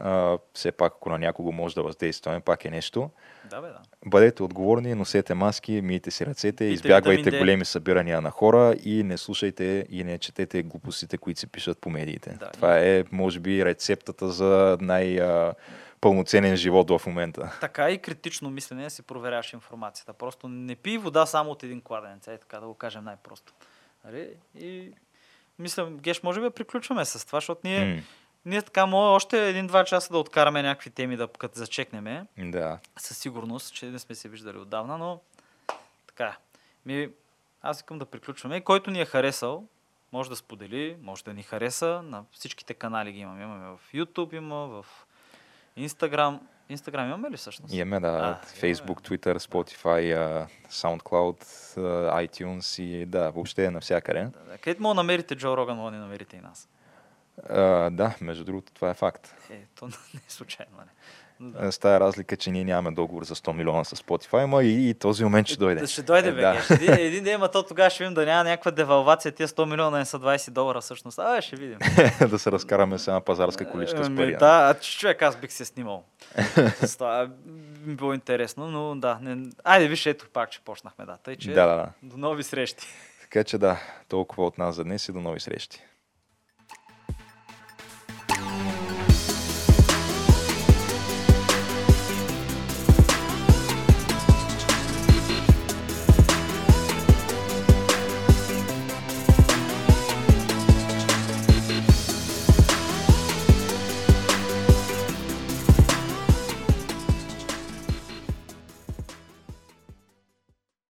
А, все пак, ако на някого може да въздействаме, пак е нещо. Да, бе, да. Бъдете отговорни, носете маски, мийте си ръцете, Пийте избягвайте големи събирания на хора и не слушайте и не четете глупостите, които се пишат по медиите. Да, Това е, може би, рецептата за най-пълноценен живот в момента. Така и критично мислене си проверяваш информацията. Просто не пий вода само от един кладенец, е така да го кажем най-просто. Нали? И мисля, Геш, може би приключваме с това, защото ние, М, ние така може още един-два часа да откараме някакви теми, да като зачекнеме. Да. Със сигурност, че не сме се виждали отдавна, но така. Ми, аз искам да приключваме. Който ни е харесал, може да сподели, може да ни хареса. На всичките канали ги имаме. Имаме в YouTube, има в Instagram. Instagram имаме ли всъщност? Имаме, да, А, Facebook, Twitter, Spotify, а, SoundCloud, а, iTunes и да, въобще е навсякъде. Да, да. Където мога намерите Джо Роган, мога да намерите и нас. А, да, между другото, това е факт. Е, то не е случайно, нали? Но да. Да. С тая разлика, че ние нямаме договор за 100 милиона с Spotify, ама и, и този момент ще дойде. Да, ще дойде, Е, бе. да. Един, един ден, ма то тогава ще видим да няма някаква девалвация. Тия 100 милиона не са 20 долара всъщност. А, ще видим. да се разкараме с една пазарска количка с Ами, пари. а? Да, човек, аз бих се снимал. С това би било интересно, но да. Не... Айде, виж, ето пак, че почнахме. Да, тъй, че Да, да, да. до нови срещи. Така че да, толкова от нас за днес и до нови срещи.